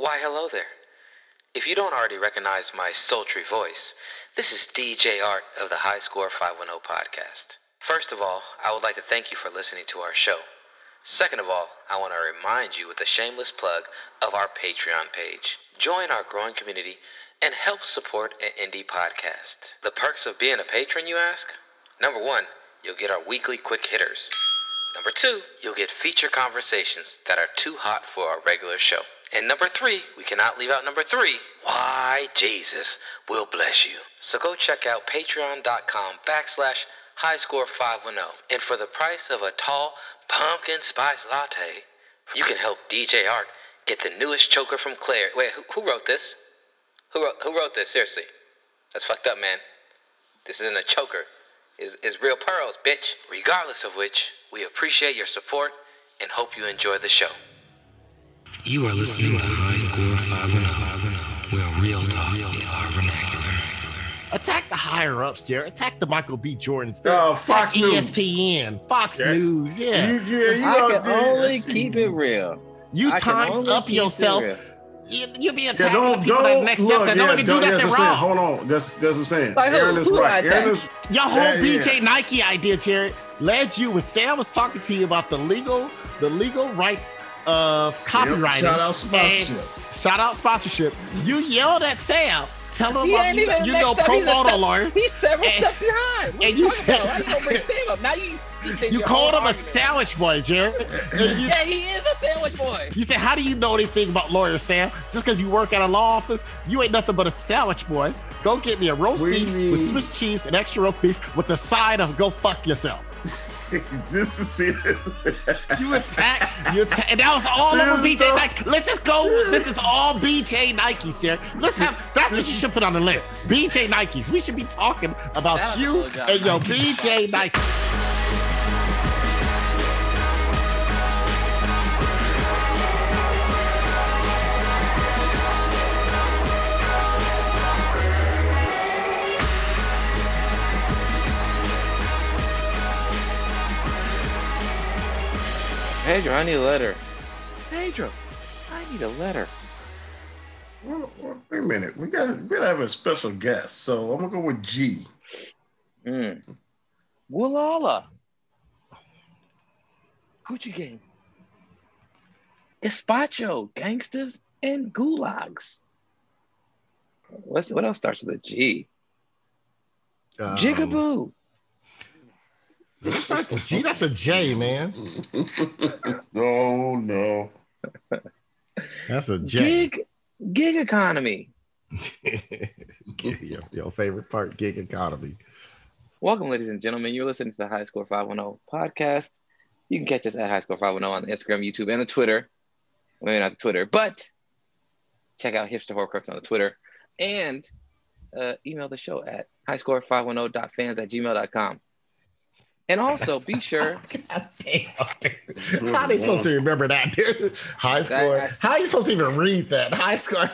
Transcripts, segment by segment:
Why, hello there. If you don't already recognize my sultry voice, this is DJ Art of the High Score 510 podcast. First of all, I would like to thank you for listening to our show. Second of all, I want to remind you with a shameless plug of our Patreon page. Join our growing community and help support an indie podcast. The perks of being a patron, you ask? Number one, you'll get our weekly quick hitters. Number two, you'll get feature conversations that are too hot for our regular show. And number three, we cannot leave out number three. Why, Jesus will bless you. So go check out patreon.com backslash highscore510. And for the price of a tall pumpkin spice latte, you can help DJ Art get the newest choker from Claire. Wait, who, who wrote this? Who wrote, who wrote this? Seriously. That's fucked up, man. This isn't a choker. It's, it's real pearls, bitch. Regardless of which, we appreciate your support and hope you enjoy the show. You are listening to High Score 510, where real talk is our vernacular. Attack the higher ups, Jared. Attack the Michael B. Jordans. Oh, Attack Fox News. ESPN, Fox Yeah. News. Yeah. You, yeah, you I can only I keep it real. You I times up yourself. real. You, you be Yeah, attacking don't, the people don't, that next look, steps that don't yeah, even do don't- nothing that's what I'm saying. wrong. Hold on, that's that's what I'm saying. Like who? Aaron is Who right. Aaron is, Your whole Yeah, yeah. BJ Nike idea, Jared, led you when Sam was talking to you about the legal, the legal rights of copywriting. Shout out sponsorship. Shout out sponsorship. You yelled at Sam. Tell him He about you, even you know step. pro He's a bono lawyers. He's several And- steps behind. What and you you said- Why you gonna bring Sam up? Now you you, You called whole him a sandwich boy, Jared. You, Yeah, he is a sandwich boy. You said, How do you know anything about lawyers, Sam? Just because you work at a law office, you ain't nothing but a sandwich boy. Go get me a roast We beef with Swiss cheese and extra roast beef with the side of go fuck yourself. This is serious. You attack, you attack, and that was all Sam, over BJ don't- Nike. Let's just go. This is all BJ Nikes, Jared. Let's have that's what you should put on the list. BJ Nikes. We should be talking about That you and your BJ Nike. Pedro, I need a letter. Pedro, I need a letter. Well, well, Wait a minute. We got we gotta have a special guest. So I'm gonna go with G. Mm. Wallala. Gucci gang. Espacho, gangsters, and gulags. What's what else starts with a G? Um, Jigaboo. It starts with G. That's a J, man. no, no. That's a J. Gig gig economy. your, your favorite part, gig economy. Welcome, ladies and gentlemen. You're listening to the High Score 510 podcast. You can catch us at High Score 510 on Instagram, YouTube, and the Twitter. Maybe not the Twitter, but check out Hipster Horcrux on the Twitter and uh, email the show at highscore510.fans at gmail.com. And also be sure, God damn. How they supposed to remember that, dude? High score. I- How are you supposed to even read that? High score.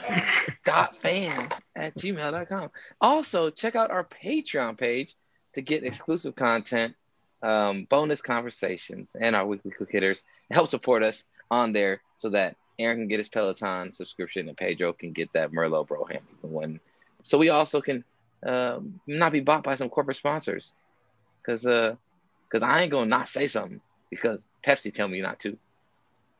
dot fans at gmail.com. Also, check out our Patreon page to get exclusive content, um, bonus conversations, and our weekly quick hitters. Help support us on there so that Aaron can get his Peloton subscription and Pedro can get that Merlot Bro Hamilton one. So we also can um, not be bought by some corporate sponsors. Cause uh, cause I ain't gonna not say something because Pepsi tell me not to.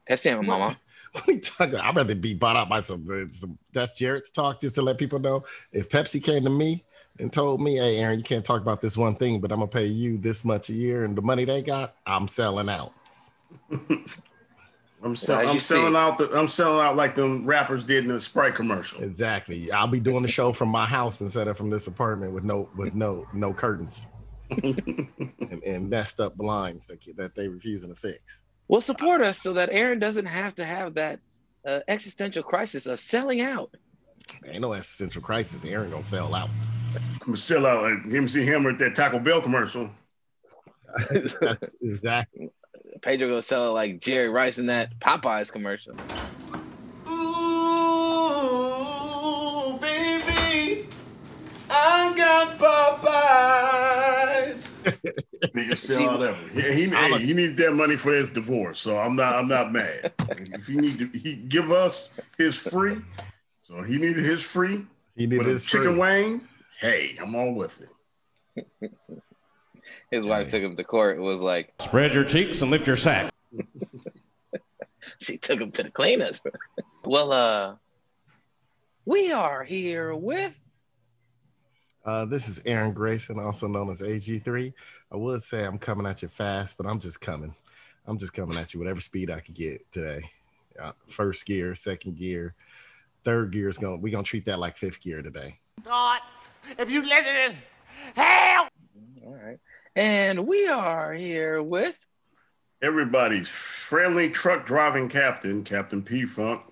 Pepsi ain't my mama. What are you talking about? I'd rather be bought out by some, uh, some that's Jared's talk just to let people know. If Pepsi came to me and told me, hey, Aaron, you can't talk about this one thing, but I'm going to pay you this much a year and the money they got, I'm selling out. I'm, sell- as I'm selling see. out. The, I'm selling out like the rappers did in the Sprite commercial. Exactly. I'll be doing the show from my house instead of from this apartment with no with no no curtains and, and messed up blinds that, that they refusing to fix. Well, support us so that Aaron doesn't have to have that uh, existential crisis of selling out. Ain't no existential crisis. Aaron gonna sell out. I'm gonna sell out. Like, him see him at that Taco Bell commercial. That's exactly. Pedro gonna sell it like Jerry Rice in that Popeyes commercial. Ooh, baby, I got Popeyes. He can sell out ever. Yeah, he, I'm a- he needs that money for his divorce, so I'm not I'm not mad. if he need to, he give us his free. So he needed his free He needed his chicken free. wing. Hey, I'm all with it. His wife took him to court. It was like Spread your cheeks and lift your sack. she took him to the cleaners. well, uh, we are here with Uh, this is Aaron Grayson, also known as AG3. I would say I'm coming at you fast, but I'm just coming. I'm just coming at you whatever speed I could get today. Uh, first gear, second gear, third gear is going. We're gonna treat that like fifth gear today. God, if you listen, help! all right, and we are here with Everybody's friendly truck driving captain, Captain P Funk.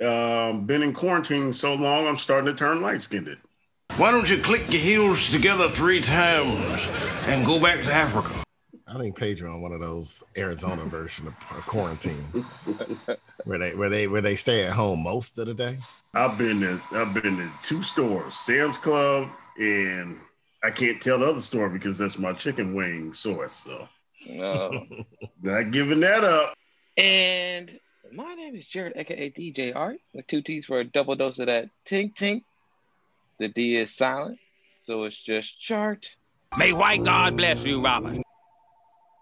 Um, been in quarantine so long, I'm starting to turn light skinned. Why don't you click your heels together three times and go back to Africa? I think Pedro on one of those Arizona version of of quarantine, where they where they where they stay at home most of the day. I've been to I've been to two stores, Sam's Club, and I can't tell the other store because that's my chicken wing source. So uh, not giving that up. and my name is Jared, aka DJ Art, with two T's for a double dose of that tink tink. The D is silent, so it's just chart. May white God bless you, Robert.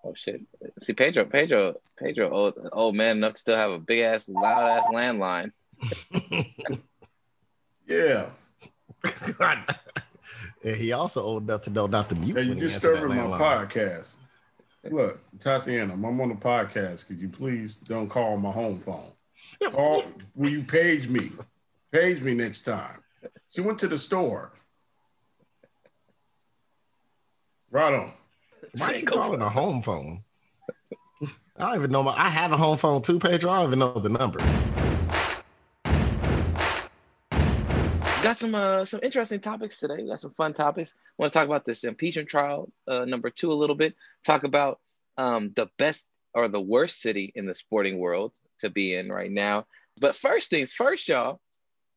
Oh shit! See Pedro, Pedro, Pedro, old old man enough to still have a big ass, loud ass landline. Yeah. and he also old enough to know not to mute Hey, you when he answered that disturbing my landline. podcast. Look, Tatiana, I'm on the podcast. Could you please don't call my home phone? Call, will you page me? Page me next time. She went to the store. Right on. Why is she calling a home phone? I don't even know. My, I have a home phone too, Pedro. I don't even know the number. Got some uh, some interesting topics today. We got some fun topics. want to talk about this impeachment trial uh, number two a little bit. Talk about um, the best or the worst city in the sporting world to be in right now. But first things first, y'all.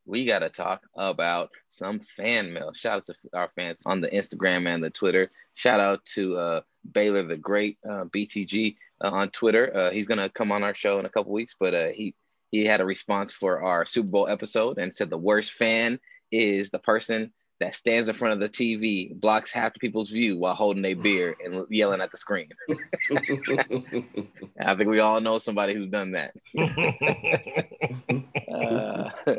We got to talk about some fan mail. Shout out to our fans on the Instagram and the Twitter. Shout out to uh, Baylor the Great, uh, BTG uh, on Twitter. Uh, he's gonna come on our show in a couple weeks, but uh, he he had a response for our Super Bowl episode and said the worst fan is the person that stands in front of the TV, blocks half the people's view while holding a beer and yelling at the screen. I think we all know somebody who's done that.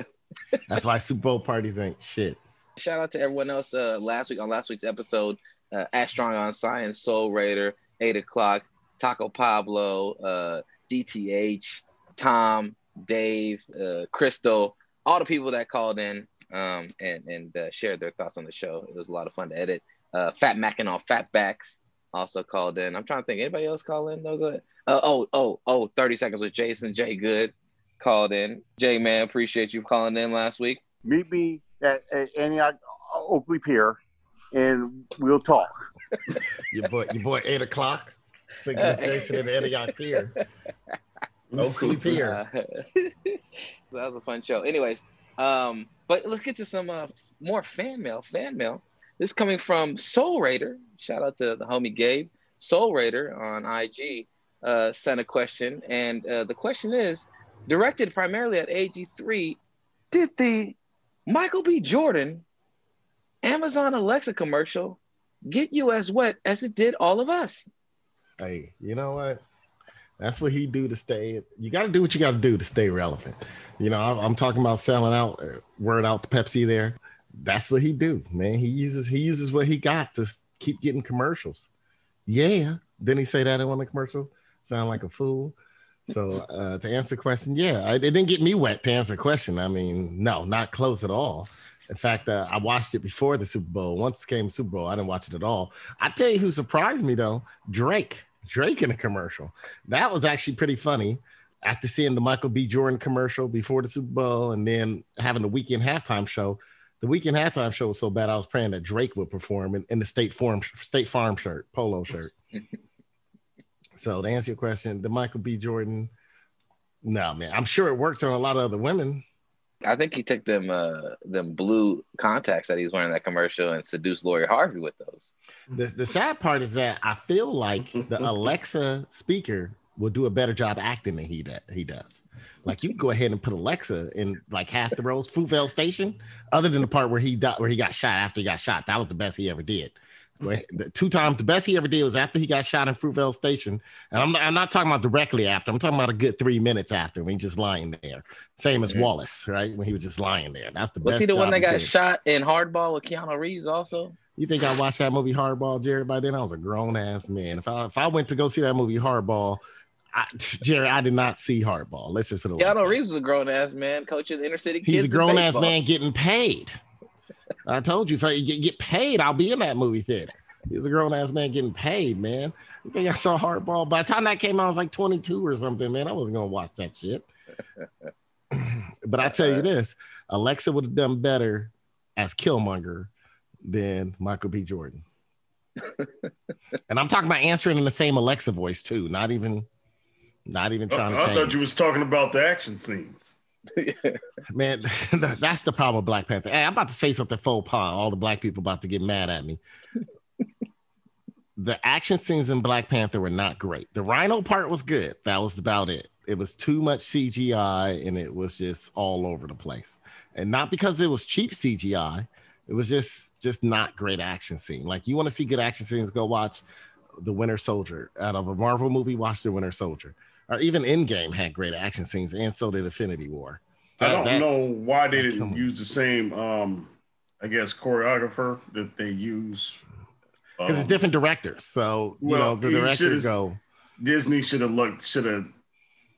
That's why Super Bowl parties ain't shit. shout out to everyone else uh, last week on last week's episode uh, at Strong on Science, Soul Raider, 8 o'clock, Taco Pablo, uh, DTH, Tom, Dave, uh, Crystal, all the people that called in um, and, and uh, shared their thoughts on the show. It was a lot of fun to edit. Uh, Fat Mac and all Fatbacks also called in. I'm trying to think, anybody else call in? Those are, uh, oh, oh, oh, 30 seconds with Jason, Jay Good called in. Jay, man, appreciate you calling in last week. meet me at, at Antioch Oakley Pier, and we'll talk. Your boy, your boy, eight o'clock. Taking with Jason at Antioch Pier. Oakley Pier. Uh, that was a fun show. Anyways, um, but let's get to some uh, more fan mail. Fan mail. This is coming from Soul Raider. Shout out to the homie Gabe. Soul Raider on IG uh, sent a question, and uh, the question is directed primarily at AG3. Did the Michael B. Jordan Amazon Alexa commercial get you as wet as it did all of us? Hey, you know what? That's what he do to stay. You got to do what you got to do to stay relevant. You know, I'm, I'm talking about selling out, uh, word out to Pepsi. There, that's what he do, man. He uses he uses what he got to keep getting commercials. Yeah, didn't he say that in one of the commercials? Sound like a fool. So uh, to answer the question, yeah, I, it didn't get me wet to answer the question. I mean, no, not close at all. In fact, uh, I watched it before the Super Bowl. Once came Super Bowl, I didn't watch it at all. I tell you who surprised me though, Drake. Drake in a commercial. That was actually pretty funny. After seeing the Michael B. Jordan commercial before the Super Bowl and then having the Weeknd halftime show, the Weeknd halftime show was so bad I was praying that Drake would perform in, in the State Farm State Farm shirt, polo shirt. so to answer your question, the Michael B. Jordan, no man, I'm sure it worked on a lot of other women. I think he took them uh them blue contacts that he's wearing in that commercial and seduced Lori Harvey with those. The, the sad part is that I feel like the Alexa speaker will do a better job acting than he does. He does. Like you can go ahead and put Alexa in like half the roles. Fruitvale Station, other than the part where he died, where he got shot after he got shot, that was the best he ever did. Two times the best he ever did was after he got shot in Fruitvale Station, and I'm not, I'm not talking about directly after. I'm talking about a good three minutes after when he just lying there. Same as Wallace, right? When he was just lying there. That's the Was best. he the one that got did. shot in Hardball with Keanu Reeves also? You think I watched that movie Hardball, Jared? By then I was a grown ass man. If I if I went to go see that movie Hardball, I, Jared, I did not see Hardball. Let's just put it. Keanu that. Reeves was a grown ass man coaching inner city kids. He's a grown ass man getting paid. I told you, if I get, get paid, I'll be in that movie theater. He's a grown ass man getting paid, man. You think I saw Hardball? By the time that came out, I was like 22 or something, man. I wasn't gonna watch that shit. but I tell you this, Alexa would have done better as Killmonger than Michael B. Jordan. and I'm talking about answering in the same Alexa voice too, not even, not even I, trying to I change. thought you was talking about the action scenes. Man, that's the problem with Black Panther. Hey, I'm about to say something faux pas. All the black people about to get mad at me. the action scenes in Black Panther were not great. The Rhino part was good. That was about it. It was too much CGI and it was just all over the place. And not because it was cheap CGI. It was just just not great action scene. Like you want to see good action scenes, go watch The Winter Soldier. Out of a Marvel movie, watch The Winter Soldier. Or even Endgame had great action scenes, and so did Infinity War. I don't that- know why they didn't on. use the same, um, I guess, choreographer that they use. because it's Um, different directors. So you well, know the he directors go Disney should have looked, should have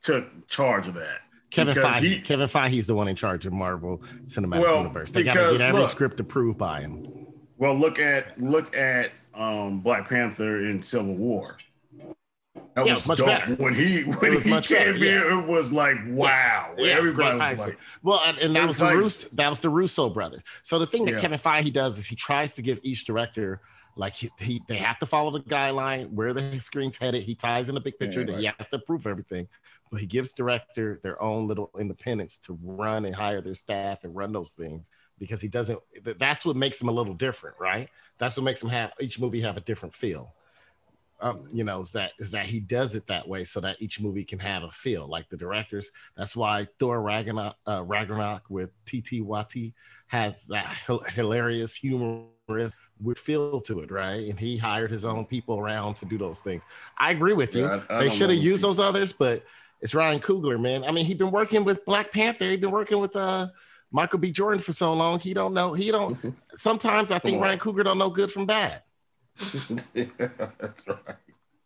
took charge of that. Kevin because Feige. he- Kevin Feige's the one in charge of Marvel Cinematic Well, Universe. They got to because, get every look- script approved by him. Well, look at look at um, Black Panther in Civil War. That Yeah, was much better. When he when was he much came better, in, it was like wow. Yeah, Everybody was like, well, and, and that was the Russo, that was the Russo brothers. So the thing that Yeah. Kevin Feige does is he tries to give each director like he, he they have to follow the guideline where the screen's headed. He ties in a big picture Yeah, that he has to approve everything, but he gives director their own little independence to run and hire their staff and run those things because he doesn't. That's what makes him a little different, right? That's what makes him have each movie have a different feel. Um, you know, is that is that he does it that way so that each movie can have a feel like the directors. That's why Thor Ragnarok, uh, Ragnarok with TT Wati has that hilarious, humorous weird feel to it, right? And he hired his own people around to do those things. I agree with you. Yeah, I- I they should have used those others, but it's Ryan Coogler, man. I mean, he's been working with Black Panther. He's been working with uh Michael B. Jordan for so long. He don't know. He don't. Sometimes I think Ryan Coogler don't know good from bad. That's right.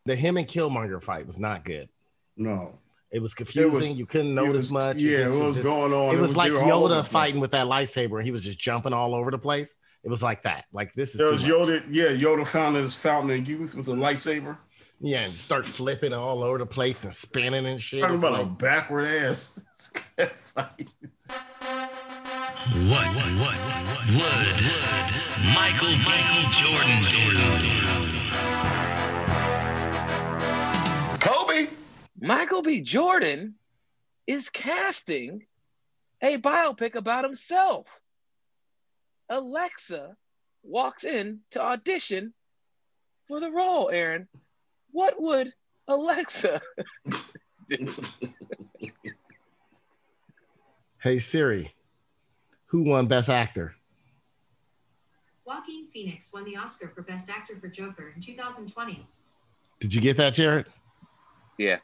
The him and Killmonger fight was not good. No. It was confusing. was- you couldn't notice was- much. yeah, just it was just- going on. It It was was- like they were all over the Yoda fighting with that lightsaber, he was just jumping all over the place. It was like that. Like this is There was much. Yoda. Yeah, Yoda found his fountain of youth with a lightsaber. Yeah, and start flipping all over the place and spinning and shit. Talking It's about a backward ass fight. What, what, what, would Michael B. Jordan do? Kobe. Michael B. Jordan is casting a biopic about himself. Alexa walks in to audition for the role, Aaron. What would Alexa do? Hey Siri, who won Best Actor? Joaquin Phoenix won the Oscar for Best Actor for Joker in 2020. Did you get that, Jared? Yeah.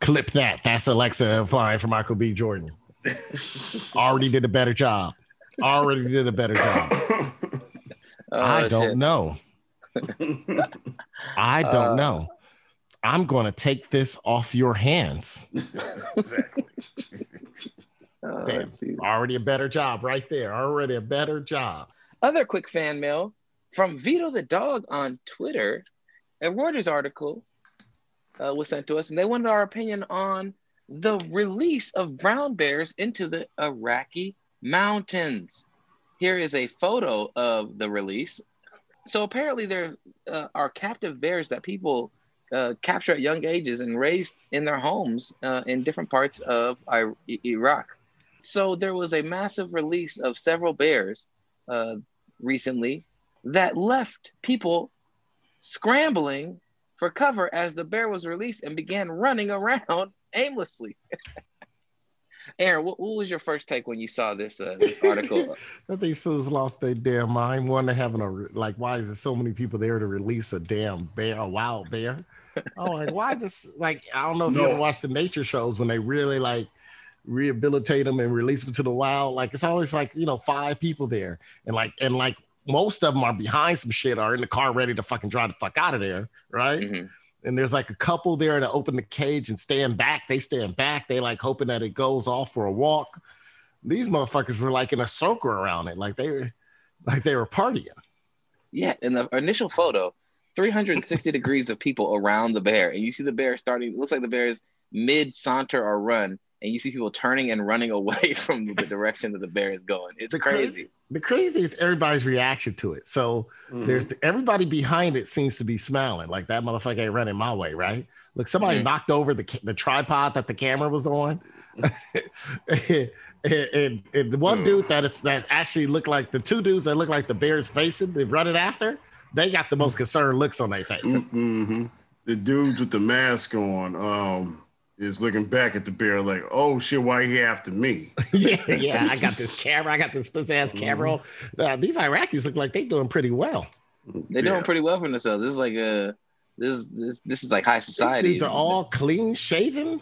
Clip that. That's Alexa applying for Michael B. Jordan. Already did a better job. Already did a better job. Oh, I don't shit. know. I don't Uh, know. I'm going to take this off your hands. exactly. Damn. Already a better job right there. Already a better job. Other quick fan mail from Vito the dog on Twitter. A Reuters article uh, was sent to us, and they wanted our opinion on the release of brown bears into the Iraqi mountains. Here is a photo of the release. So apparently, there uh, are captive bears that people uh, capture at young ages and raise in their homes uh, in different parts of I- Iraq. So there was a massive release of several bears uh, recently that left people scrambling for cover as the bear was released and began running around aimlessly. Aaron, what, what was your first take when you saw this uh, this article? that these fools lost their damn mind. One, they having a like, why is there so many people there to release a damn bear, a wild bear? Oh, like why is this like? I don't know if you ever watch the nature shows when they really like rehabilitate them and release them to the wild. Like it's always like you know five people there, and like and like most of them are behind some shit, are in the car ready to fucking drive the fuck out of there, right? Mhm. and there's like a couple there to open the cage and stand back. They stand back. They like hoping that it goes off for a walk. These motherfuckers were like in a circle around it, like they were like they were partying. Yeah, in the initial photo, 360 degrees of people around the bear, and you see the bear starting. It looks like the bear is mid saunter or run, and you see people turning and running away from the direction that the bear is going. It's The crazy. The crazy is everybody's reaction to it. So there's the, everybody behind it seems to be smiling, like that motherfucker ain't running my way, right? Look, somebody Mhm. knocked over the the tripod that the camera was on. and, and, and the one dude that is that actually looked like the two dudes that look like the bear's facing, they running after, they got the most concerned looks on their face. hmm The dudes with the mask on um, is looking back at the bear like, "Oh shit, why he after me?" yeah, yeah, I got this camera. I got this pussy ass camera. Uh, these Iraqis look like they're doing pretty well. They're doing pretty well for themselves. This is like a this this this is like high society. These are all clean shaven.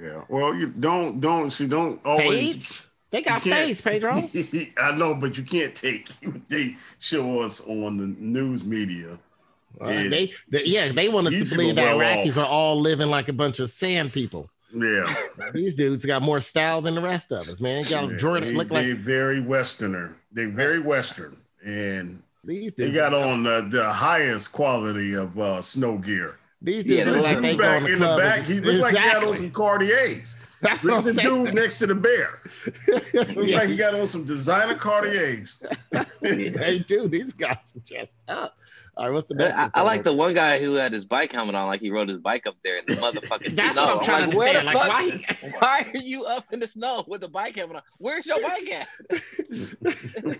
Yeah. Well, you don't don't see don't always. Fades. They got You fades, Pedro. I know, but you can't take what they show us on the news media. Uh, Yeah. they, they, yeah, they want us These to believe that people well Iraqis off. are all living like a bunch of sand people. Yeah. These dudes got more style than the rest of us, man. Got Yeah, Jordan they, look they like very westerner. They very western, and these they dudes. got on the, the highest quality of uh, snow gear. These dudes they look look like they Dude go in the the back, and- he looked like he had on some Cartiers. That's Look at the I'm saying. dude next to the bear. Looked Yeah. like he got on some designer Cartiers. Hey, dude, these guys are dressed up. All right, what's the next? I. I like the one guy who had his bike helmet on, like he rode his bike up there in the motherfucking That's snow. what I'm trying like, to where the. Like, fuck? why? Why are you up in the snow with the bike helmet on? Where's your bike at?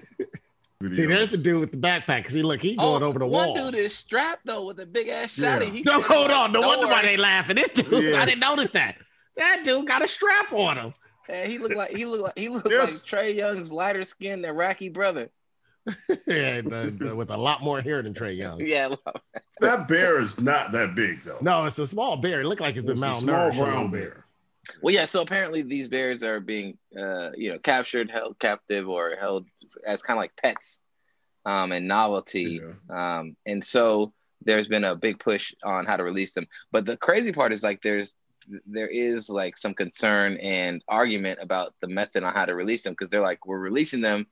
See, there's the dude with the backpack. Cause he look, he going oh, over the Oh, one wall. dude is strapped though with a big ass shotty. He No, hold on. No "Don't wonder why they laughing. This dude, Yeah. I didn't notice that. That dude got a strap on him. And he looked like he looked like he looked Yes. like Trae Young's lighter skinned Iraqi brother. yeah, the- the- with a lot more hair than Trae Young. Yeah, That bear is not that big though. No, it's a small bear. It looked like it's been it's a malnourished. small brown bear. Well, yeah. So apparently, these bears are being, uh, you know, captured, held captive, or held as kind of like pets, um, and novelty. Um, and so there's been a big push on how to release them. But the crazy part is like there's there is like some concern and argument about the method on how to release them because they're like we're releasing them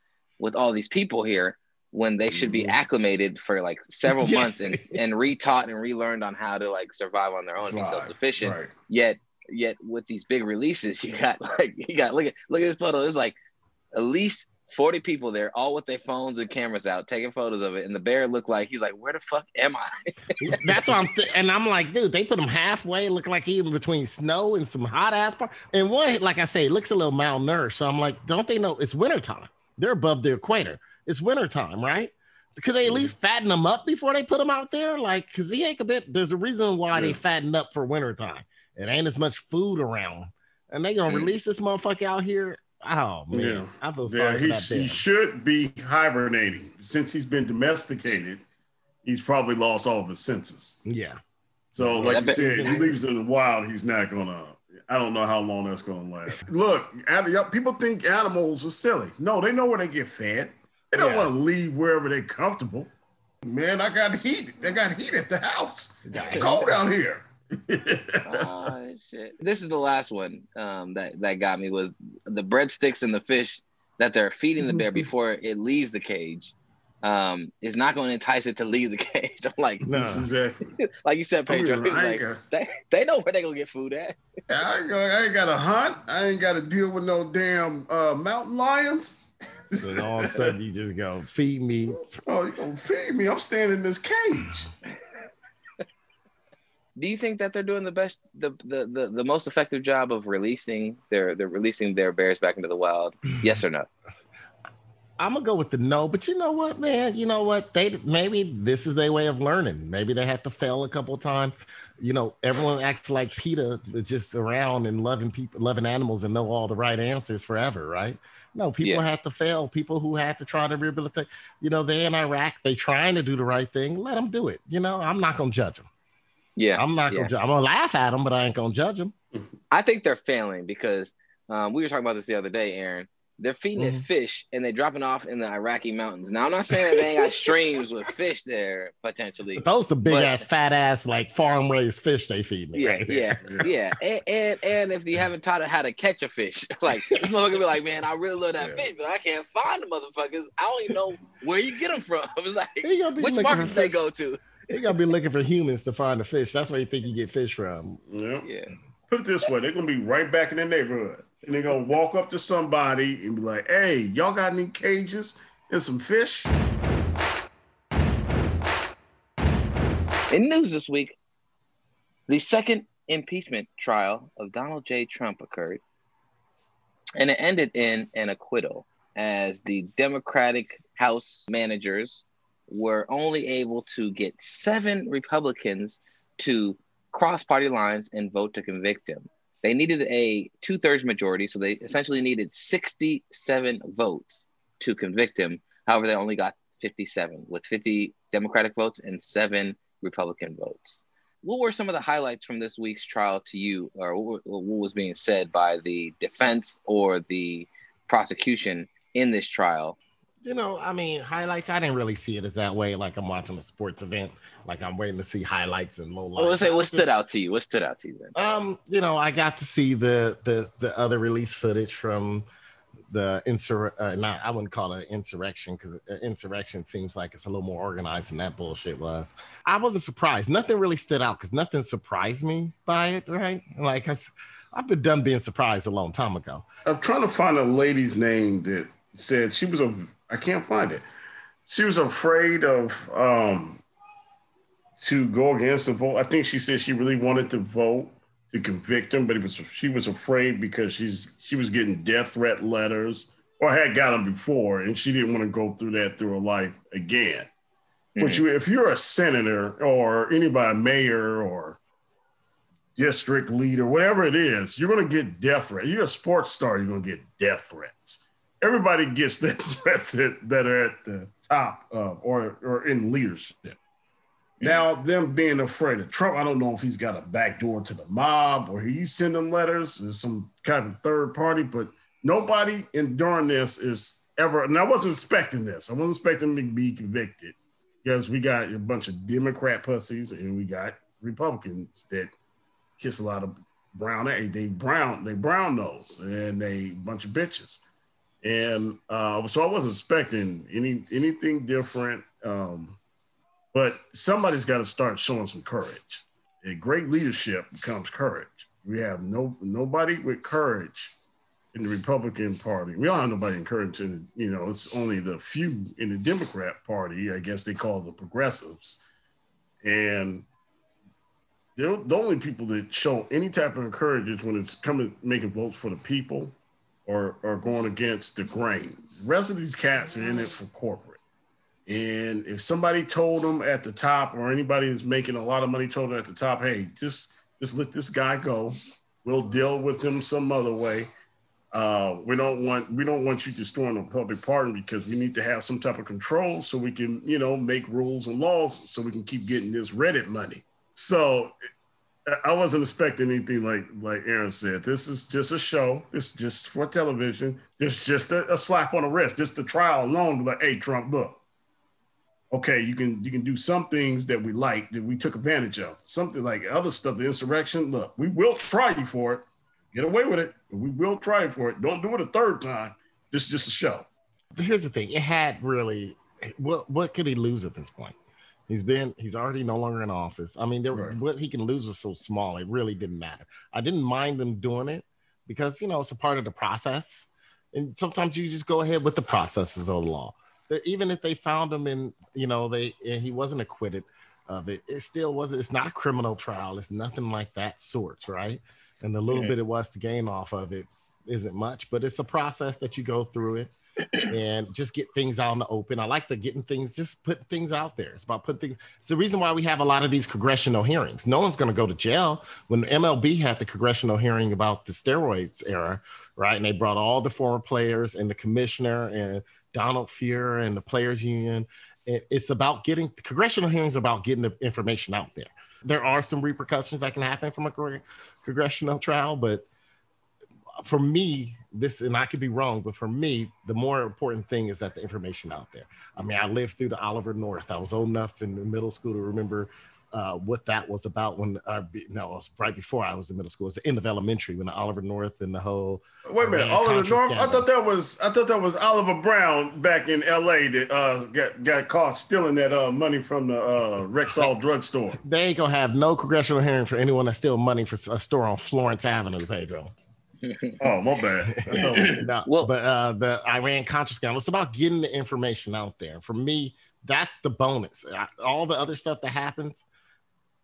with all these people here when they should be Mhm. acclimated for like several Yeah. months and and retaught and relearned on how to like survive on their own and be self-sufficient Right. yet yet with these big releases you got like you got look at look at this photo there's like at least 40 people there all with their phones and cameras out taking photos of it and the bear looked like he's like where the fuck am i That's what I'm, th- and I'm like, dude, they put him halfway. Look like he in between snow and some hot ass part. And one, like I say, looks a little malnourished. So I'm like, don't they know it's wintertime? They're above the equator. It's wintertime, right? Could they at least fatten them up before they put them out there? Like, cause he ain't a bit. There's a reason why they fatten up for wintertime. It ain't as much food around, and they gonna Mm. release this motherfucker out here. Oh man, Yeah. I feel Yeah, sorry for he, that he should be hibernating. Since he's been domesticated, he's probably lost all of his senses. Yeah, So, Yeah, like you said, he leaves it in the wild, he's not gonna. I don't know how long that's gonna last. Look, ad- yeah, people think animals are silly. No, they know where they get fed. They don't Yeah. want to leave wherever they're comfortable. Man, I got heat. I got heat at the house. It's cold out here. oh shit this is the last one um that that got me was the breadsticks and the fish that they're feeding the bear before it leaves the cage um is not going to entice it to leave the cage i'm like no, exactly. like you said I pedro like got- they, they know where they gonna get food at I ain't, gonna, I ain't got to hunt. I ain't got to deal with no damn uh, mountain lions. so all of a sudden you just go feed me. Oh, you gonna feed me? I'm standing in this cage. Do you think that they're doing the best, the the the, the most effective job of releasing their they're releasing their bears back into the wild? yes or no? I'm gonna go with the no, but you know what, man? You know what? They maybe this is their way of learning. Maybe they have to fail a couple of times. You know, everyone acts like Peter, just around and loving people, loving animals, and know all the right answers forever, right? No, people Yeah. have to fail. People who have to try to rehabilitate. You know, they in Iraq, they trying to do the right thing. Let them do it. You know, I'm not gonna judge them. Yeah, I'm not yeah. gonna. Ju- I'm gonna laugh at them, but I ain't gonna judge them. I think they're failing because um, we were talking about this the other day, Aaron. They're feeding it Mhm. fish and they're dropping off in the Iraqi mountains. Now I'm not saying that they ain't got streams with fish there potentially. But those the big But- ass, fat ass, like farm raised fish they feed me. Yeah, right yeah, yeah. And, and and if you haven't taught it how to catch a fish, like this motherfucker be like, man, I really love that fish, but I can't find the motherfuckers. I don't even know where you get them from. It's like, He gonna be which markets they go to? they gotta be looking for humans to find the fish. That's where you think you get fish from. Yeah. Yeah. Put it this way, they're gonna be right back in the neighborhood. And they're gonna walk up to somebody and be like, hey, y'all got any cages and some fish? In news this week, the second impeachment trial of Donald J. Trump occurred, and it ended in an acquittal as the Democratic House managers were only able to get seven Republicans to cross party lines and vote to convict him. They needed a two thirds majority, so they essentially needed 67 votes to convict him. However, they only got 57 with 50 Democratic votes and seven Republican votes. What were some of the highlights from this week's trial to you, or what, what was being said by the defense or the prosecution in this trial? You know, I mean, highlights. I didn't really see it as that way. Like I'm watching a sports event. Like I'm waiting to see highlights and low What, lights. was it, what stood out to you? What stood out to you then? Um, you know, I got to see the the the other release footage from the insur. Uh, not, I wouldn't call it insurrection because insurrection seems like it's a little more organized than that bullshit was. I wasn't surprised. Nothing really stood out because nothing surprised me by it. Right? Like I, I've been done being surprised a long time ago. I'm trying to find a lady's name that said she was a. I can't find it. She was afraid of um to go against the vote. I think she said she really wanted to vote to convict him, but it was she was afraid because she's she was getting death threat letters or had got them before, and she didn't want to go through that through her life again. But you, if you're a senator or anybody, mayor or district leader, whatever it is, you're going to get death threats. You're a sports star, you're going to get death threats. Everybody gets that that, that are at the top of or, or in leadership. Now, them being afraid of Trump, I don't know if he's got a back door to the mob or he's sending letters or some kind of third party, but nobody in during this is ever, and I wasn't expecting this. I wasn't expecting him to be convicted because we got a bunch of Democrat pussies and we got Republicans that kiss a lot of brown. They, they brown, they brown nose and they bunch of bitches. And uh, so I wasn't expecting any anything different. Um, but somebody's got to start showing some courage. And great leadership becomes courage. We have no nobody with courage in the Republican Party. We don't have nobody in courage in you know, it's only the few in the Democrat Party, I guess they call the progressives. And the only people that show any type of encouragement when it's coming making votes for the people or or going against the grain. The rest of these cats are in it for corporate. And if somebody told them at the top, or anybody who's making a lot of money told them at the top, hey, just just let this guy go. We'll deal with him some other way. Uh, we don't want we don't want you destroying the public pardon because we need to have some type of control so we can you know make rules and laws so we can keep getting this Reddit money. So I wasn't expecting anything like like Aaron said. This is just a show. It's just for television. It's just a, a slap on the wrist. Just the trial alone. Like, hey, Trump, look. Okay, you can you can do some things that we like that we took advantage of. Something like other stuff, the insurrection. Look, we will try you for it. Get away with it. We will try for it. Don't do it a third time. This is just a show. Here's the thing: it had really. What what could he lose at this point? He's been he's already no longer in office. I mean, there Right. what he can lose was so small. It really didn't matter. I didn't mind them doing it because you know it's a part of the process. And sometimes you just go ahead with the processes of the law. Even if they found him in, you know, they and he wasn't acquitted, of it, it still wasn't. It's not a criminal trial. It's nothing like that sort, right? And the little Mhm. bit it was to gain off of it isn't much, but it's a process that you go through it and just get things out in the open. I like the getting things, just put things out there. It's about putting things. It's the reason why we have a lot of these congressional hearings. No one's going to go to jail. When MLB had the congressional hearing about the steroids era, right? And they brought all the former players and the commissioner and Donald Fehr and the players union. It's about getting congressional hearings about getting the information out there. There are some repercussions that can happen from a congressional trial, but for me, this and I could be wrong, but for me, the more important thing is that the information out there. I mean, I lived through the Oliver North. I was old enough in middle school to remember uh, what that was about. When uh, no, it was right before I was in middle school. It was the end of elementary when the Oliver North and the whole. Wait a minute, Oliver North. I thought that was I thought that was Oliver Brown back in L.A. that uh, got got caught stealing that uh, money from the uh, Rexall drugstore. They ain't gonna have no congressional hearing for anyone that steal money for a store on Florence Avenue, Pedro. Oh, my bad. I no, Well- but uh, the Iran Contra scandal. It's about getting the information out there. For me, that's the bonus. I- All the other stuff that happens,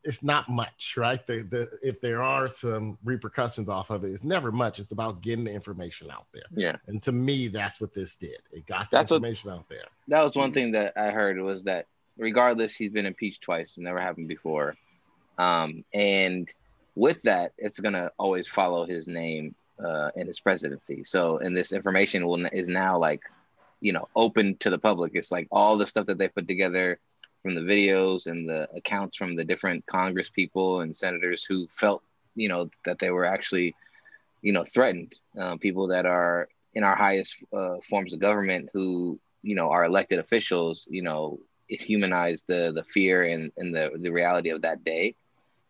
it's not much, right? The, the, if there are some repercussions off of it, it's never much. It's about getting the information out there. Yeah. And to me, that's what this did. It got the That's what- information out there. that was one thing that I heard was that regardless, he's been impeached twice. It never happened before. Um, and with that, it's gonna always follow his name uh, in his presidency. So, and this information will is now like, you know, open to the public. It's like all the stuff that they put together from the videos and the accounts from the different Congress people and senators who felt, you know, that they were actually, you know, threatened. Uh, people that are in our highest uh, forms of government who you know are elected officials you know it humanized the the fear and and the the reality of that day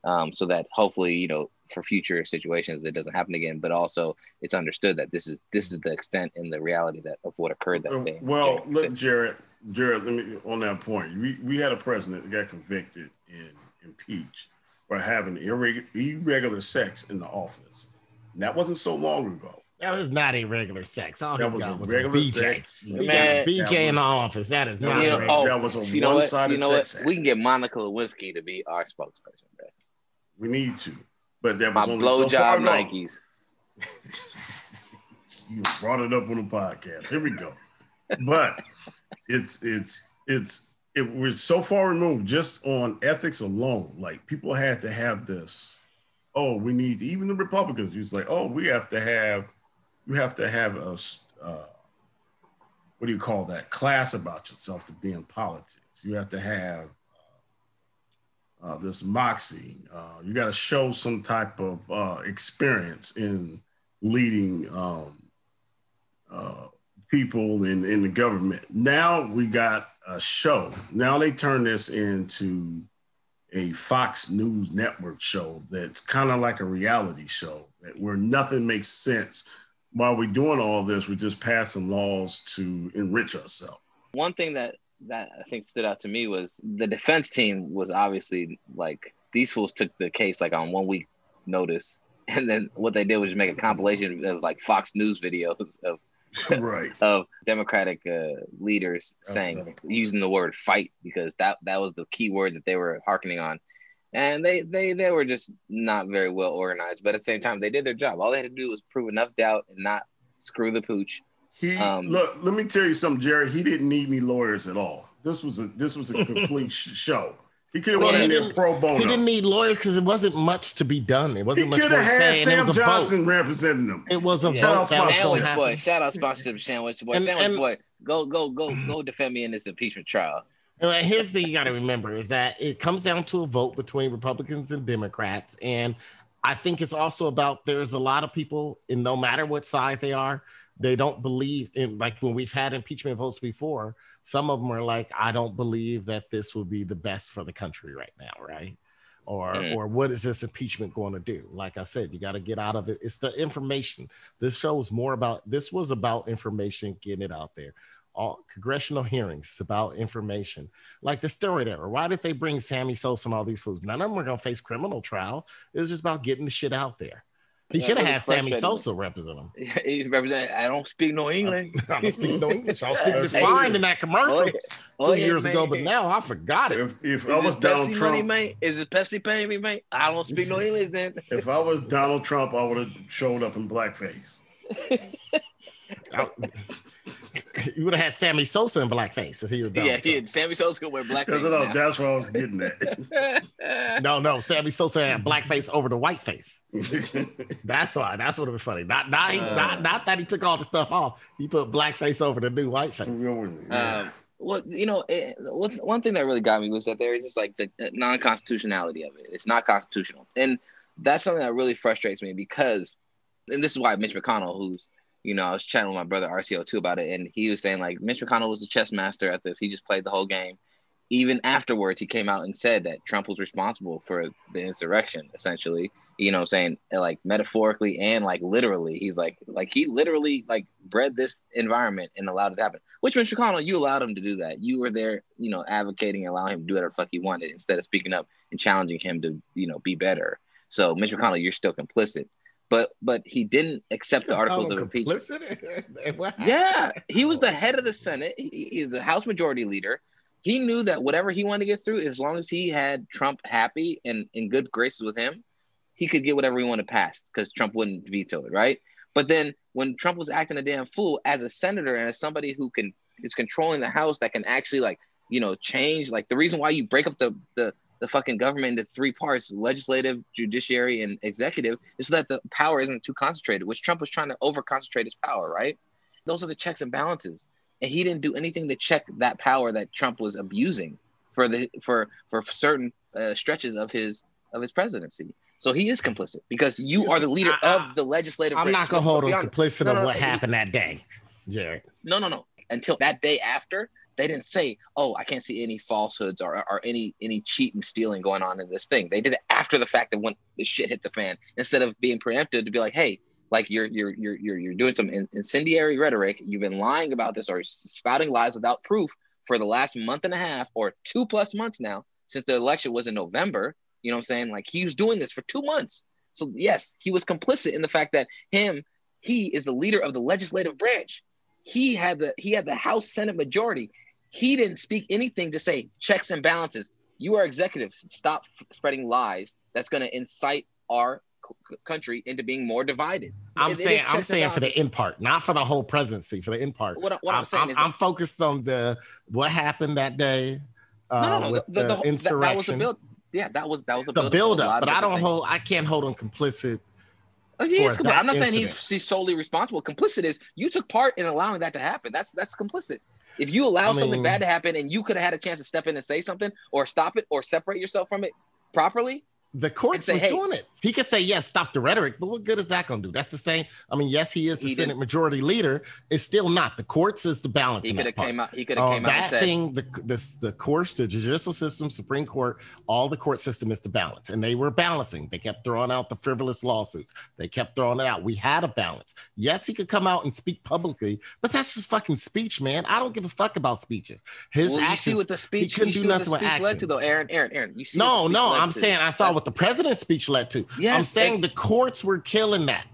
um so that hopefully you know for future situations it doesn't happen again but also it's understood that this is this is the extent and the reality that of what occurred that day Uh, Well, January look, Jared, Jared, let me on that point. We we had a president that got convicted and impeached for having irregular, irregular sex in the office. And that wasn't so long ago. That was not irregular sex. All That was got a was regular a BJ. sex. He Man, BJ that in the office. That is not was You know, oh, that was a you know what? one-sided You know what? sex act. We can get Monica Lewinsky to be our spokesperson. Bro. We need to, but that My was only so blowjob far. Nikes. you brought it up on the podcast. Here we go. But it's it's it's it was so far removed just on ethics alone. Like people had to have this. Oh, we need even the Republicans. Just like, oh, we have to have, you have to have a, uh, what do you call that? Class about yourself to be in politics. You have to have uh, this moxie. Uh, you got to show some type of uh, experience in leading um, uh, people in, in the government. Now we got a show. Now they turn this into a Fox News network show that's kind of like a reality show where nothing makes sense. While we're doing all this, we're just passing laws to enrich ourselves. one thing that that I think stood out to me was the defense team was obviously like these fools took the case like on one week notice, and then what they did was just make a compilation of like Fox News videos of right. of Democratic uh, leaders saying using the word "fight" because that that was the key word that they were harkening on, and they they they were just not very well organized. But at the same time, they did their job. All they had to do was prove enough doubt and not screw the pooch. He Um, look. Let me tell you something, Jerry. He didn't need any lawyers at all. This was a this was a complete show. He could have Well, went in there pro bono. He didn't need lawyers because it wasn't much to be done. It wasn't much could have had say. And it Sam was a vote. Johnson representing him. It was a Yeah. vote Shout out Sandwich boy, shout out sponsorship Sandwich boy, And- Sandwich and- boy, go go go go defend me in this impeachment trial. And here's the thing you got to remember is that it comes down to a vote between Republicans and Democrats, and I think it's also about there's a lot of people, and no matter what side they are, they don't believe in like when we've had impeachment votes before. Some of them are like, I don't believe that this will be the best for the country right now, right? Or Mm. or what is this impeachment going to do? Like I said, you got to get out of it. It's the information. This show is more about. This was about information, getting it out there all congressional hearings it's about information like the steroid era. Why did they bring Sammy Sosa and all these fools? None of them were going to face criminal trial. It was just about getting the shit out there. He should have had Sammy. Sosa represent him. he represent. I don't speak no English. I don't speak no English. I was speaking Hey. fine in that commercial Oh, yeah. two Oh, yeah, years ago, but now I forgot it. If, if I was Donald Pepsi money, Trump, man? Is it Pepsi paying me, man? I don't speak no English then. if I was Donald Trump, I would have showed up in blackface. You would have had Sammy Sosa in blackface if he was done. yeah, he, Sammy Sosa could wear black. Because that's what I was getting at. No, no, Sammy Sosa had blackface over the white face. That's why. That's what would be funny. Not, not, Uh. not, not that he took all the stuff off. He put blackface over the new white face. Um, well, you know, it, one thing that really got me was that there is just like the non-constitutionality of it. It's not constitutional, and that's something that really frustrates me because, and this is why Mitch McConnell, who's you know, I was chatting with my brother RCO too about it, and he was saying like Mitch McConnell was a chess master at this. He just played the whole game. Even afterwards, he came out and said that Trump was responsible for the insurrection, essentially. You know, saying like metaphorically and like literally. He's like, like he literally like bred this environment and allowed it to happen. Which Mitch McConnell, you allowed him to do that. You were there, you know, advocating allowing him to do whatever fuck he wanted instead of speaking up and challenging him to, you know, be better. So Mitch McConnell, you're still complicit. But but he didn't accept the articles of impeachment. Yeah, he was the head of the Senate. He, he's the House Majority Leader. He knew that whatever he wanted to get through, as long as he had Trump happy and in good graces with him, he could get whatever he wanted passed because Trump wouldn't veto it, right? But then when Trump was acting a damn fool as a senator and as somebody who can is controlling the House that can actually like you know change like the reason why you break up the the the fucking government into three parts legislative judiciary and executive is so that the power isn't too concentrated which trump was trying to over concentrate his power right those are the checks and balances and he didn't do anything to check that power that trump was abusing for the for for certain uh, stretches of his of his presidency so he is complicit because you are the leader of the legislative I'm not gonna hold him honest. complicit No, of no, what no, he- happened that day, Jared. no, no, no. Until that day after, they didn't say, "Oh, I can't see any falsehoods or, or any any cheat and stealing going on in this thing." They did it after the fact that when the shit hit the fan, instead of being preemptive to be like, "Hey, like you're you're you're you're, you're doing some incendiary rhetoric. You've been lying about this or spouting lies without proof for the last month and a half or two plus months now since the election was in November." You know what I'm saying? Like he was doing this for two months. So yes, he was complicit in the fact that him he is the leader of the legislative branch he had the he had the House Senate majority. He didn't speak anything to say checks and balances. You are executives. Stop f- spreading lies. That's going to incite our c- country into being more divided. I'm It- it is saying checks I'm saying for the end part, not for the whole presidency, for the end part. What what I'm saying is I'm focused on the what happened that day. Uh, no, no, no. with The, the, the, whole- that, insurrection. that was a build. Yeah, that was that was a the build. build up, but I don't hold. I can't hold him complicit. Oh, he is for complicit. that I'm not saying he's, he's solely responsible. Complicit is you took part in allowing that to happen. That's that's complicit. If you allow I something bad to happen and you could have had a chance to step in and say something or stop it or separate yourself from it properly, The courts say, was hey- doing it. He could say yes, stop the rhetoric, but what good is that going to do? That's the same. I mean, yes, he is the He Senate didn't- majority leader. It's still not. The courts is the balance. he could have came out. He could have Uh, came out and that thing, the this the courts, the judicial system, Supreme Court, all the court system is the balance, and they were balancing. They kept throwing out the frivolous lawsuits. They kept throwing it out. We had a balance. Yes, he could come out and speak publicly, but that's just fucking speech, man. I don't give a fuck about speeches. His well, you see what the speech, he couldn't do the nothing with speech led to, though. Aaron. Aaron, Aaron, you see. No, the no, I'm to. saying I saw what the president's speech led to. Yes, I'm saying and- the courts were killing that.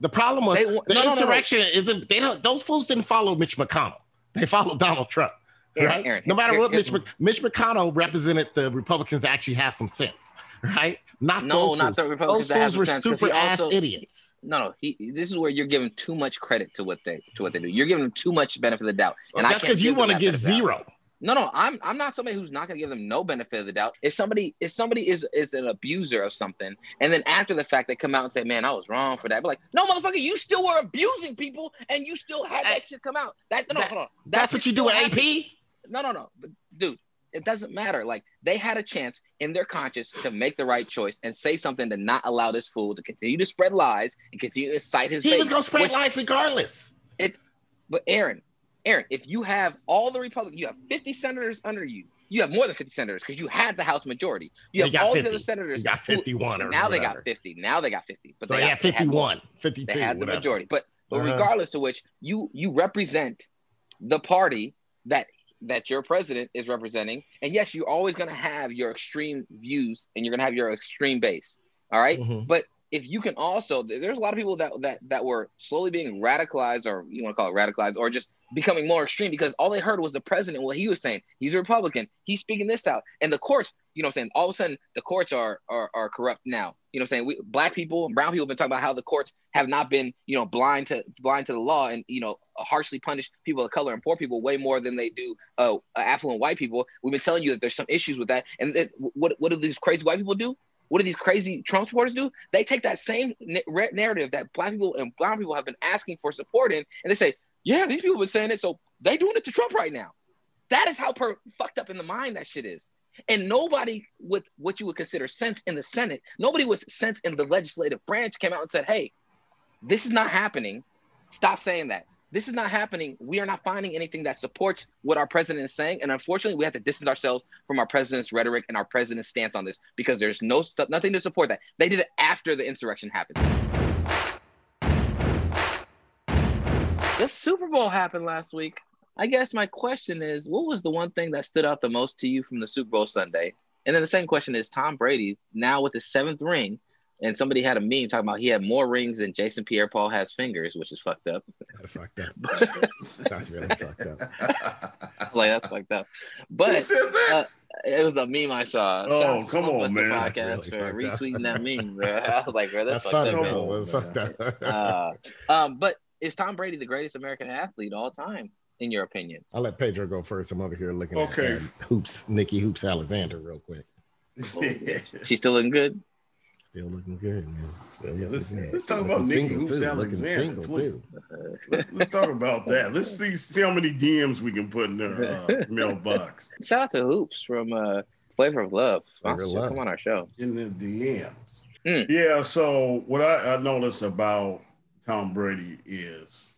The problem was They the no, no, no, no. insurrection isn't. They don't. Those fools didn't follow Mitch McConnell. They followed Donald Trump. Aaron, right? Aaron, no matter here- what Mitch, Mitch McConnell represented, the Republicans actually have some sense, right? Not No, those not fools. the Republicans Those that fools were sense, stupid ass also- idiots. No, no. He. This is where you're giving too much credit to what they to what they do. You're giving them too much benefit of the doubt, and I That's because you want to give zero. No, no, I'm I'm not somebody who's not gonna give them no benefit of the doubt. If somebody if somebody is is an abuser of something, and then after the fact they come out and say, "Man, I was wrong for that," but like, no, motherfucker, you still were abusing people, and you still had that shit come out. That no, That- hold on. That That's what you do with happened. AP. No, no, no, but dude, it doesn't matter. Like they had a chance in their conscience to make the right choice and say something to not allow this fool to continue to spread lies and continue to cite his. He base, was gonna spread which- lies regardless. it, but Aaron, Aaron, if you have all the Republicans, you have 50 senators under you. You have more than 50 senators because you had the House majority. You They have got all 50. these other senators. Got who- 51 or now they got 50. Now they got 50. But So they he got- had they had 51, 52. They had the whatever. majority. But but Uh-huh. regardless of which, you you represent the party that that your president is representing. And yes, you're always gonna have your extreme views and you're gonna have your extreme base. All right? Mhm. But if you can also, there's a lot of people that that that were slowly being radicalized, or you want to call it radicalized, or just becoming more extreme because all they heard was the president, what he was saying. He's a Republican. He's speaking this out, and the courts, you know, what I'm saying all of a sudden the courts are are, are corrupt now. You know, what I'm saying we black people and brown people have been talking about how the courts have not been, you know, blind to blind to the law, and you know, harshly punish people of color and poor people way more than they do uh, affluent white people. We've been telling you that there's some issues with that, and that, what what do these crazy white people do? What do these crazy Trump supporters do? They take that same narrative that black people and brown people have been asking for support in, and they say, "Yeah, these people been saying it, so they doing it to Trump right now." That is how per- fucked up in the mind that shit is. And nobody with what you would consider sense in the Senate, nobody with sense in the legislative branch came out and said, "Hey, this is not happening. Stop saying that." this is not happening. We are not finding anything that supports what our president is saying. And unfortunately, we have to distance ourselves from our president's rhetoric and our president's stance on this because there's no nothing to support that. They did it after the insurrection happened. The Super Bowl happened last week. I guess my question is, what was the one thing that stood out the most to you from the Super Bowl Sunday? And then the second question is, Tom Brady now with his seventh ring, and somebody had a meme talking about he had more rings than Jason Pierre-Paul has fingers, which is fucked up. That's fucked up. that's really fucked up. like that's fucked up. But uh, it was a meme I saw. Oh, come on, man! Podcast really for retweeting that meme, bro. I was like, bro, that's, that's fucked up. That's fucked up. uh, um, but is Tom Brady the greatest American athlete all time? In your opinion? I'll let Pedro go first. I'm over here looking okay. at hoops, Nikki Hoops Alexander, real quick. She's still looking good. Still looking good, man. Still yeah, let's, let's talk about Nikki Hoops too. Alexander. Too. Let's, let's, talk about that. Let's see, see how many DMs we can put in their uh, mailbox. Shout out to Hoops from uh, Flavor of Love. Love. Come on our show. In the DMs. Mm. Yeah, so what I, I noticed about Tom Brady is,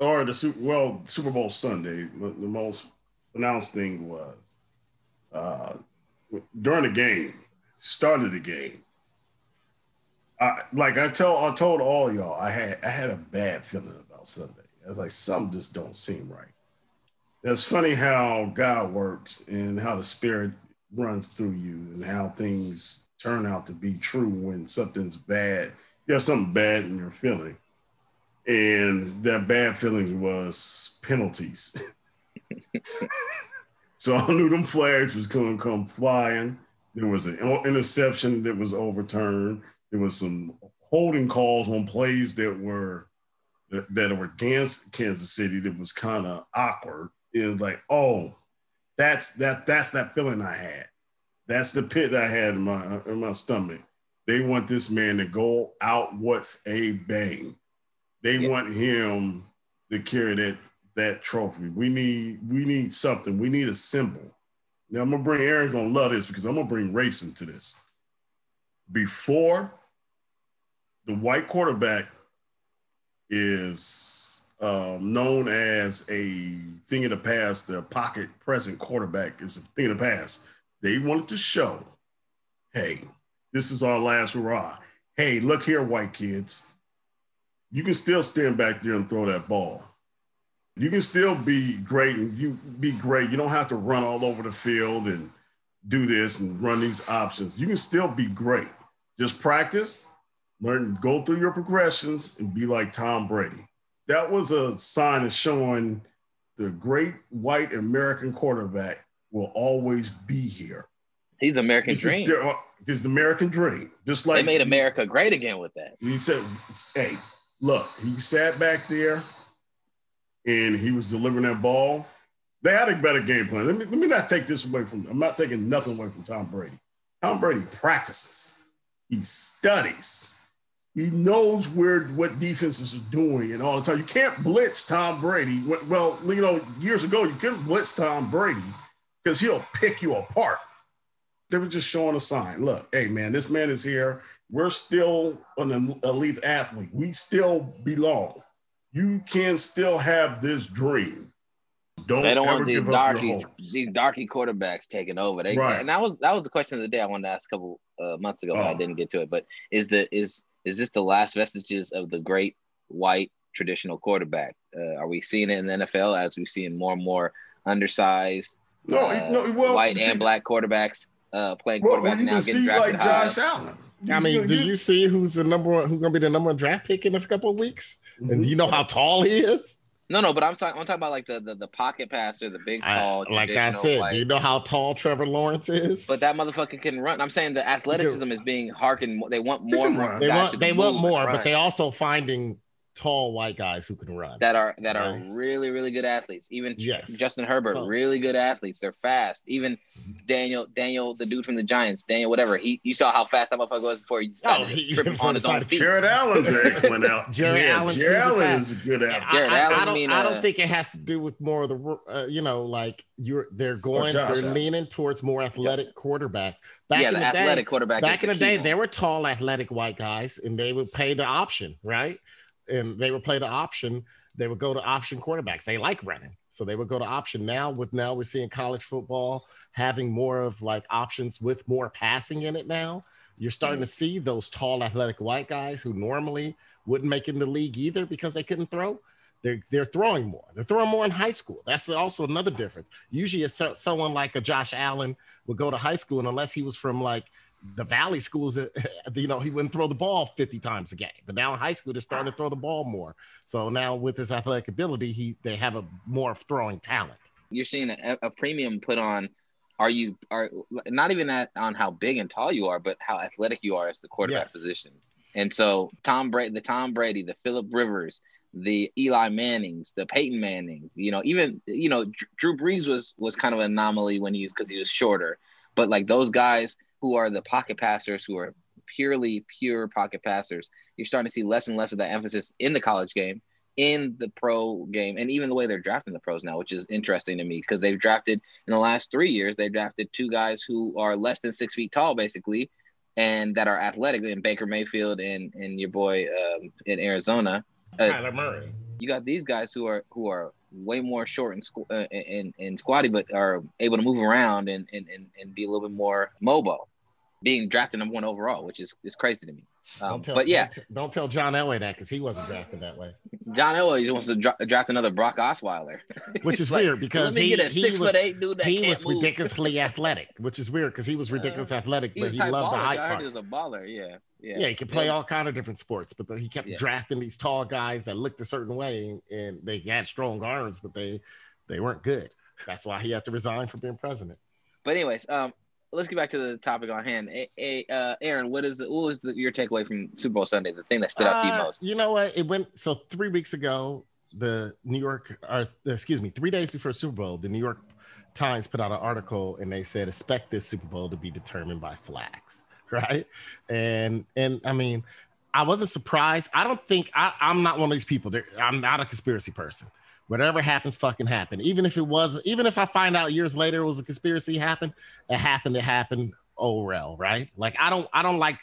or the Super well Super Bowl Sunday, the, the most pronounced thing was uh, during the game, started the game I, like I told I told all y'all, I had I had a bad feeling about Sunday. I was like, something just don't seem right. It's funny how God works and how the Spirit runs through you and how things turn out to be true when something's bad. You have something bad in your feeling. And that bad feeling was penalties. so I knew them flags was going to come flying. There was an interception that was overturned. There was some holding calls on plays that were that, that were against Kansas City that was kind of awkward. It was like, oh, that's that that's that feeling I had. That's the pit I had in my in my stomach. They want this man to go out with a bang. They yeah. want him to carry that that trophy. We need we need something. We need a symbol. Now I'm gonna bring Aaron's gonna love this because I'm gonna bring race into this. Before the white quarterback is um, known as a thing of the past. The pocket present quarterback is a thing of the past. They wanted to show, hey, this is our last hurrah. Hey, look here, white kids. You can still stand back there and throw that ball. You can still be great and you be great. You don't have to run all over the field and do this and run these options. You can still be great. Just practice learn, go through your progressions and be like Tom Brady. That was a sign of showing the great white American quarterback will always be here. He's American this dream. Is uh, this is the American dream. Just like they made America great again with that. He said, "Hey, look." He sat back there, and he was delivering that ball. They had a better game plan. Let me, let me not take this away from. I'm not taking nothing away from Tom Brady. Tom Brady practices. He studies. He knows where what defenses are doing and all the time. You can't blitz Tom Brady. Well, you know, years ago you couldn't blitz Tom Brady because he'll pick you apart. They were just showing a sign. Look, hey man, this man is here. We're still an elite athlete. We still belong. You can still have this dream. Don't they don't want these darky these darky quarterbacks taking over. They, right. And that was that was the question of the day I wanted to ask a couple uh, months ago, but I oh. didn't get to it. But is the is is this the last vestiges of the great white traditional quarterback? Uh, are we seeing it in the NFL as we've seen more and more undersized no, uh, no well, white see, and black quarterbacks uh, playing well, quarterback well, now getting drafted like Josh Allen. I mean, do you see who's the number one? Who's gonna be the number one draft pick in a couple of weeks? And do you know how tall he is? No, no, but I'm talking. I'm talking about like the the, the pocket passer, the big I- tall. like I said, like- do you know how tall Trevor Lawrence is? But that motherfucker can run. I'm saying the athleticism is being harkened. They want more. can more run. they want who they want more, but they also finding tall white guys who can run. that are that are really really good athletes. Even Yes. Justin Herbert, So- really good athletes. They're fast. Even Daniel Daniel, the dude from the Giants, Daniel whatever. He you saw how fast that motherfucker was before he decided Oh, he- to trip on his he own decided feet. Jared Allen's an excellent out. Jared yeah, Allen's Jared super Allen is a good out. I- Jared I, Allen, I don't, mean, I uh, don't think it has to do with more of the, uh, you know, like you're they're going, Josh they're Allen. leaning towards more athletic quarterback. Back yeah, in the, the, athletic day, quarterback. back in the key day, one. there were tall, athletic white guys, and they would pay the option, right? And they would play the option. They would go to option quarterbacks. They like running, so they would go to option. Now, with now we're seeing college football having more of like options with more passing in it. Now you're starting to see those tall, athletic white guys who normally wouldn't make in the league either because they couldn't throw. They're, they're throwing more. They're throwing more in high school. That's also another difference. Usually, someone like a Josh Allen would go to high school, and unless he was from like the Valley schools, uh, you know, he wouldn't throw the ball 50 times a game. But now in high school, they're starting to throw the ball more. So now with his athletic ability, he they have a more throwing talent. you're seeing a, a premium put on are you are not even at, on how big and tall you are but how athletic you are as the quarterback Yes. position and so tom brady the tom brady the philip rivers the eli mannings the peyton manning you know even you know drew brees was was kind of an anomaly when he was because he was shorter but like those guys who are the pocket passers who are purely pure pocket passers you're starting to see less and less of that emphasis in the college game in the pro game and even the way they're drafting the pros now, which is interesting to me because they've drafted in the last three years, they've drafted two guys who are less than six feet tall, basically, and that are athletic in Baker Mayfield and and your boy um, in Arizona. Uh, Kyler Murray. you got these guys who are who are way more short and squ- uh, and, and squatty, but are able to move around and, and, and, and be a little bit more mobile, being drafted number one overall, which is, is crazy to me. Um, Don't tell, but yeah, don't, don't tell John Elway that because he wasn't drafted that way, John Elway just wants to dra- draft another Brock Osweiler. which is like, weird because he, he was, foot eight dude that he was move. ridiculously athletic, which is weird because he was ridiculously athletic, but he loved the baller. I part. he was a baller. Yeah, yeah. Yeah, he could play all kind of different sports, but he kept Yeah. drafting these tall guys that looked a certain way, and they had strong arms, but they they weren't good. That's why he had to resign from being president. But anyways, um, let's get back to the topic on hand. A, a, uh, Aaron, what is the, what was the, your takeaway from Super Bowl Sunday? The thing that stood out to you Uh, most? You know what? It went so three weeks ago. The New York, or excuse me, three days before Super Bowl, the New York Times put out an article and they said expect this Super Bowl to be determined by flags, right? And and I mean, I wasn't surprised. I don't think I, I'm not one of these people. That, I'm not a conspiracy person. Whatever happens, fucking happen. Even if it was, even if I find out years later it was a conspiracy happened, it happened. It happened. Well, right? Like I don't, I don't like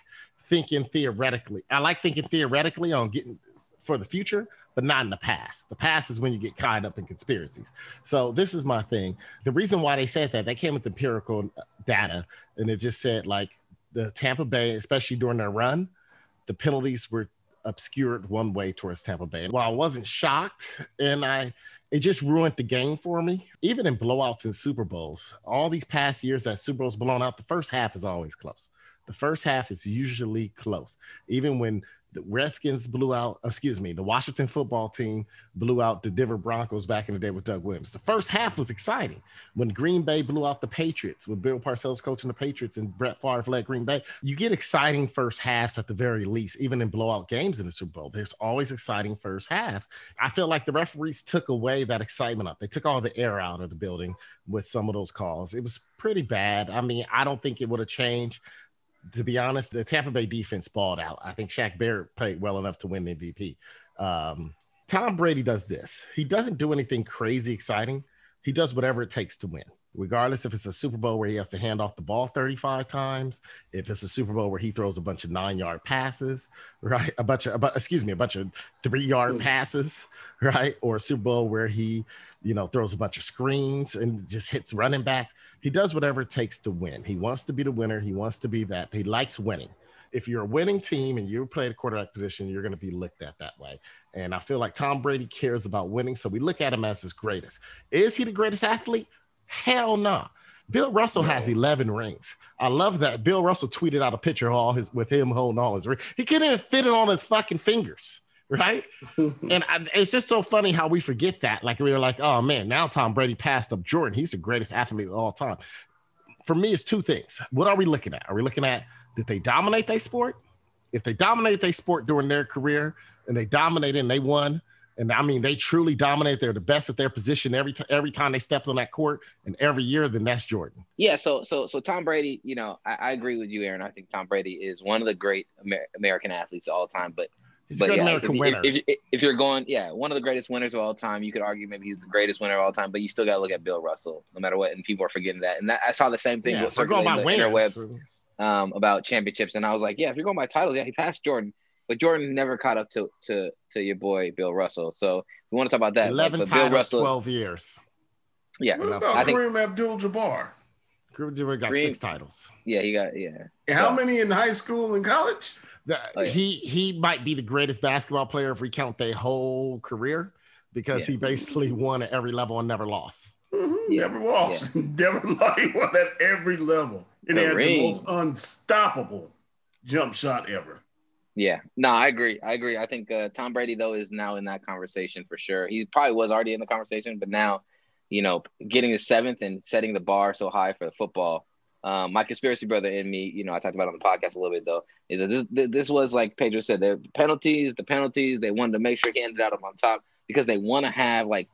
thinking theoretically. I like thinking theoretically on getting for the future, but not in the past. The past is when you get caught up in conspiracies. So this is my thing. The reason why they said that they came with empirical data, and it just said like the Tampa Bay, especially during their run, the penalties were obscured one way towards Tampa Bay. While I wasn't shocked, and I it just ruined the game for me. Even in blowouts in Super Bowls, all these past years that Super Bowls blown out, the first half is always close. The first half is usually close. Even when the Redskins blew out, excuse me, the Washington football team blew out the Denver Broncos back in the day with Doug Williams. The first half was exciting. When Green Bay blew out the Patriots, with Bill Parcells coaching the Patriots and Brett Favre led Green Bay, you get exciting first halves at the very least, even in blowout games in the Super Bowl. There's always exciting first halves. I feel like the referees took away that excitement up. They took all the air out of the building with some of those calls. It was pretty bad. I mean, I don't think it would have changed to be honest, the Tampa Bay defense balled out. I think Shaq Barrett played well enough to win MVP. Um, Tom Brady does this. He doesn't do anything crazy exciting. He does whatever it takes to win, regardless if it's a Super Bowl where he has to hand off the ball 35 times, if it's a Super Bowl where he throws a bunch of nine yard passes, right? A bunch of, a excuse me, a bunch of three yard mm. passes, right? Or a Super Bowl where he, you know, throws a bunch of screens and just hits running backs. He does whatever it takes to win. He wants to be the winner. He wants to be that. He likes winning. If you're a winning team and you play the quarterback position, you're going to be looked at that way. And I feel like Tom Brady cares about winning. So we look at him as his greatest. Is he the greatest athlete? Hell no. Bill Russell has 11 rings. I love that. Bill Russell tweeted out a picture all his with him holding all his rings. He couldn't even fit it on his fucking fingers, right? and I, it's just so funny how we forget that. Like we were like, oh man, now Tom Brady passed up Jordan. He's the greatest athlete of all time. For me, it's two things. What are we looking at? Are we looking at did they dominate their sport? If they dominate their sport during their career and they dominated and they won, and I mean, they truly dominate. They're the best at their position every time. Every time they stepped on that court, and every year, then that's Jordan. Yeah. So, so, so Tom Brady. You know, I, I agree with you, Aaron. I think Tom Brady is one of the great Amer- American athletes of all time. But, He's but yeah, American if, winner. If, if, if you're going, yeah, one of the greatest winners of all time. You could argue maybe he's the greatest winner of all time, but you still got to look at Bill Russell, no matter what. And people are forgetting that. And that, I saw the same thing yeah, with circulating the wins. interwebs um, about championships, and I was like, yeah, if you're going by titles, yeah, he passed Jordan. But Jordan never caught up to to to your boy Bill Russell. So we want to talk about that. like, 11 but titles, Bill Russell, 12 years. yeah, What I about think- Kareem Abdul-Jabbar? Kareem got Kareem- six titles. yeah, he got yeah. And how many in high school and college? The- Oh, yeah. He he might be the greatest basketball player if we count their whole career because Yeah. he basically won at every level and never lost. Mhm, Yeah. Never lost. Never lost. He won at every level. And he had the most unstoppable jump shot ever. Yeah, no, I agree. I agree. I think uh, Tom Brady though is now in that conversation for sure. He probably was already in the conversation, but now, you know, getting the seventh and setting the bar so high for the football. Um, my conspiracy brother in me, you know, I talked about on the podcast a little bit though, is that this this was like Pedro said, the penalties, the penalties. They wanted to make sure he ended out on top because they want to have like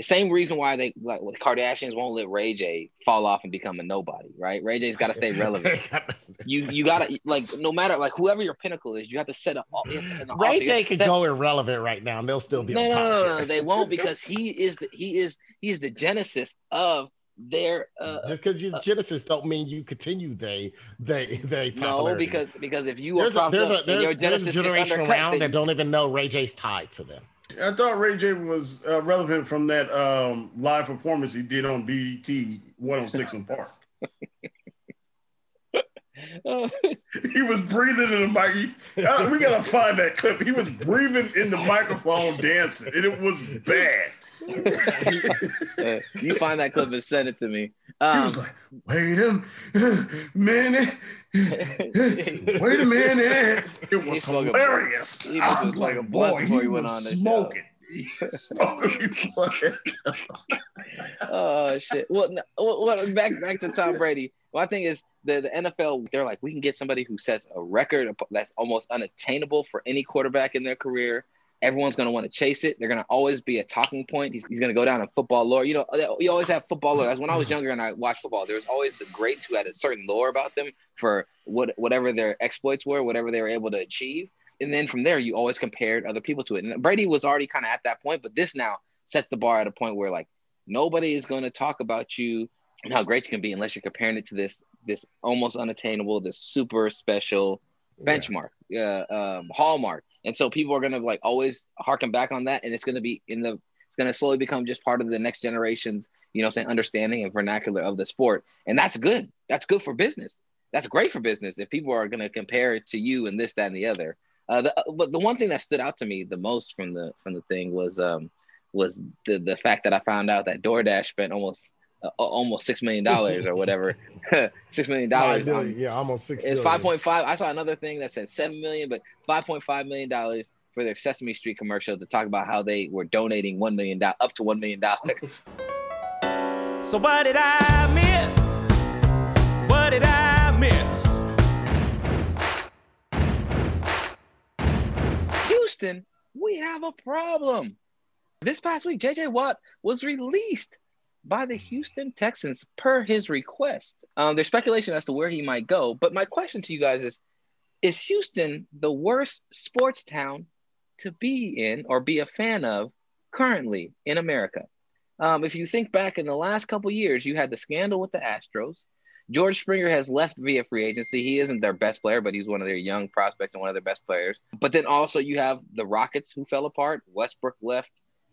the same reason why they like the Kardashians won't let Ray J fall off and become a nobody, right? Ray J's got to stay relevant. you you gotta like no matter like whoever your pinnacle is, you have to set up. all-. Ray J could set- go irrelevant right now and they'll still be. No, on top no, no, no, they won't because he is the he is he's the genesis of their uh Just because you Genesis don't mean you continue they they they no because because if you there's are a there's a propped and your there's, there's a generation around that don't even know Ray J's tied to them. I thought Ray J was uh, relevant from that um, live performance he did on BET 106 in Park. He was breathing in the mic. He- uh, we gotta find that clip. He was breathing in the microphone, dancing, and it was bad. You find that clip and send it to me. He Um, was like, "Wait a minute, wait a minute." It was smoked a- hilarious. he I was like, a "Boy, before he he went was on smoking." He was smoking blunt. oh shit. Well, no, well, well, back back to Tom Brady. Well, I think is the, the NFL. They're like, we can get somebody who sets a record that's almost unattainable for any quarterback in their career. Everyone's going to want to chase it. They're going to always be a talking point. He's, he's going to go down in football lore. You know, you always have football lore. As when I was younger and I watched football, there was always the greats who had a certain lore about them for what whatever their exploits were, whatever they were able to achieve. And then from there, you always compared other people to it. And Brady was already kind of at that point, but this now sets the bar at a point where like nobody is going to talk about you and how great you can be unless you're comparing it to this this almost unattainable, this super special benchmark, uh, um, hallmark. And so people are going to like always harken back on that, and it's going to be in the it's going to slowly become just part of the next generation's you know saying understanding and vernacular of the sport, and that's good. That's good for business. That's great for business if people are going to compare it to you and this, that, and the other. Uh, the, but the one thing that stood out to me the most from the from the thing was um was the the fact that I found out that DoorDash spent almost uh, almost six million dollars or whatever, six million dollars. Five um, yeah, almost six. It's five point five. I saw another thing that said seven million, but five point five million dollars for their Sesame Street commercial to talk about how they were donating one million dollars up to one million dollars. So what did I miss? What did I miss? Houston, we have a problem. This past week, JJ Watt was released by the Houston Texans per his request. Um, there's speculation as to where he might go, but my question to you guys is Is Houston the worst sports town to be in or be a fan of currently in America? Um, if you think back in the last couple years, you had the scandal with the Astros. George Springer has left via free agency. He isn't their best player, but he's one of their young prospects and one of their best players. But then also you have the Rockets who fell apart. Westbrook left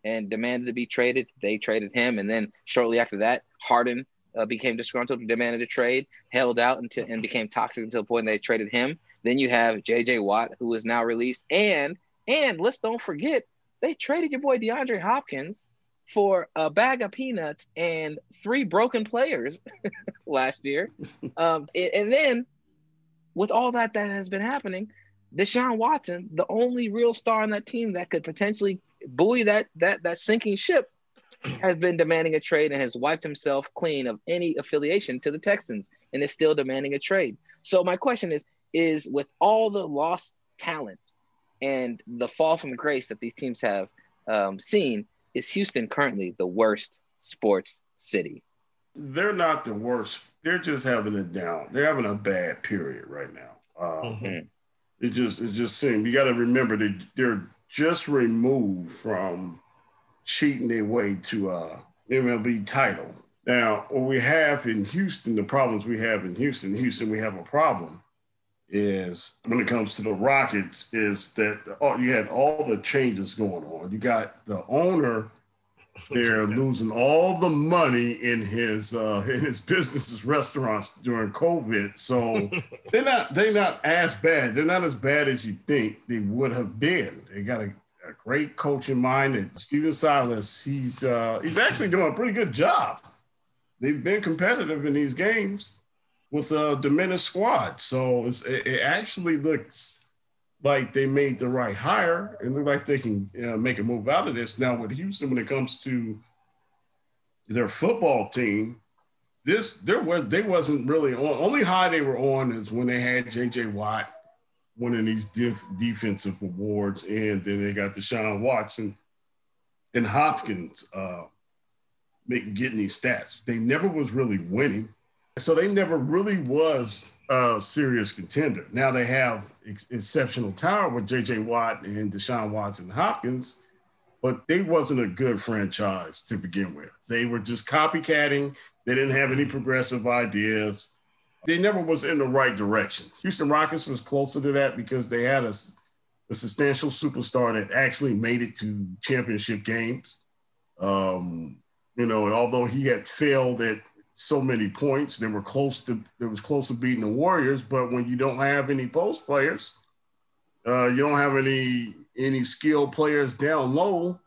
and demanded to be traded. They traded him, and then shortly after that, Harden uh, became disgruntled and demanded a trade, held out until and became toxic until the point they traded him. Then you have J.J. Watt, who is now released, and and let's don't forget they traded your boy DeAndre Hopkins for a bag of peanuts and three broken players last year. Um, and, and then with all that that has been happening, Deshaun Watson, the only real star on that team that could potentially buoy that that that sinking ship, has been demanding a trade and has wiped himself clean of any affiliation to the Texans and is still demanding a trade. So my question is is with all the lost talent and the fall from grace that these teams have um, seen, is Houston currently the worst sports city? They're not the worst. They're just having a down. They're having a bad period right now. Um, Mhm. It just it's just seems you got to remember that they're just removed from cheating their way to uh MLB title. Now, what we have in Houston, the problems we have in Houston, Houston, we have a problem is when it comes to the Rockets, is that you had all the changes going on. You got the owner they're losing all the money in his uh, in his businesses restaurants during COVID. So they're not they're not as bad. They're not as bad as you think they would have been. They got a, a great coach in mind, and Stephen Silas. He's uh, he's actually doing a pretty good job. They've been competitive in these games with a diminished squad, so it's, it, it actually looks like they made the right hire and look like they can uh, make a move out of this. Now with Houston, when it comes to their football team, this there was they wasn't really on. Only high they were on is when they had J.J. Watt winning these def- defensive awards, and then they got Deshaun Watson and Hopkins uh, making getting these stats. They never was really winning, so they never really was a serious contender. Now they have ex- exceptional talent with J.J. Watt and Deshaun Watson Hopkins, but they wasn't a good franchise to begin with. They were just copycatting. They didn't have any progressive ideas. They never was in the right direction. Houston Rockets was closer to that because they had a substantial superstar that actually made it to championship games. Um, you know, and although he had failed at so many points, they were close to they was close to beating the Warriors. But when you don't have any post players, uh, you don't have any any skilled players down low,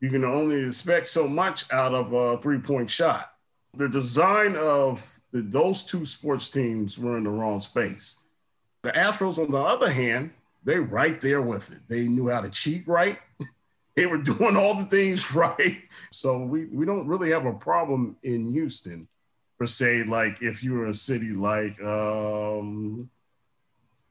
you can only expect so much out of a three point shot. The design of the, those two sports teams were in the wrong space. The Astros, on the other hand, they right there with it. They knew how to cheat right. they were doing all the things right. So we, we don't really have a problem in Houston per se. Like if you were a city like um,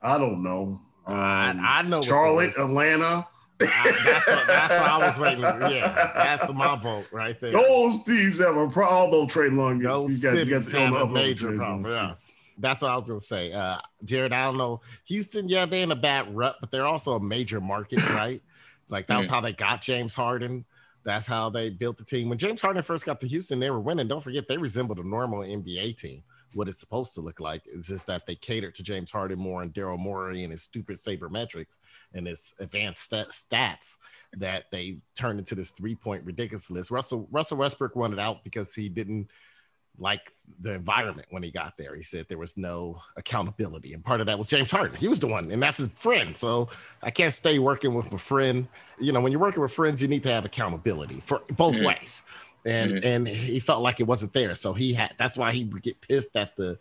I don't know. Um, I know Charlotte, Atlanta. I- that's what, that's what I was waiting. on. Yeah, that's my vote right there. Those teams have a problem. Although Trae Young, Those you got, you got the have a major problem. Long. Yeah. That's what I was gonna say. Uh Jared, I don't know. Houston, yeah, they're in a bad rut, but they're also a major market, right? Like that was how they got James Harden. That's how they built the team. When James Harden first got to Houston, they were winning. Don't forget, they resembled a normal NBA team. What it's supposed to look like is just that they catered to James Harden more and Daryl Morey and his stupid sabermetrics and his advanced stat- stats that they turned into this three-point ridiculousness. Russell Russell Westbrook wanted out because he didn't like the environment when he got there. He said there was no accountability. And part of that was James Harden. He was the one, and that's his friend. So I can't stay working with a friend. You know, when you're working with friends, you need to have accountability for both Mhm. ways. And and he felt like it wasn't there. So he had that's why he would get pissed at the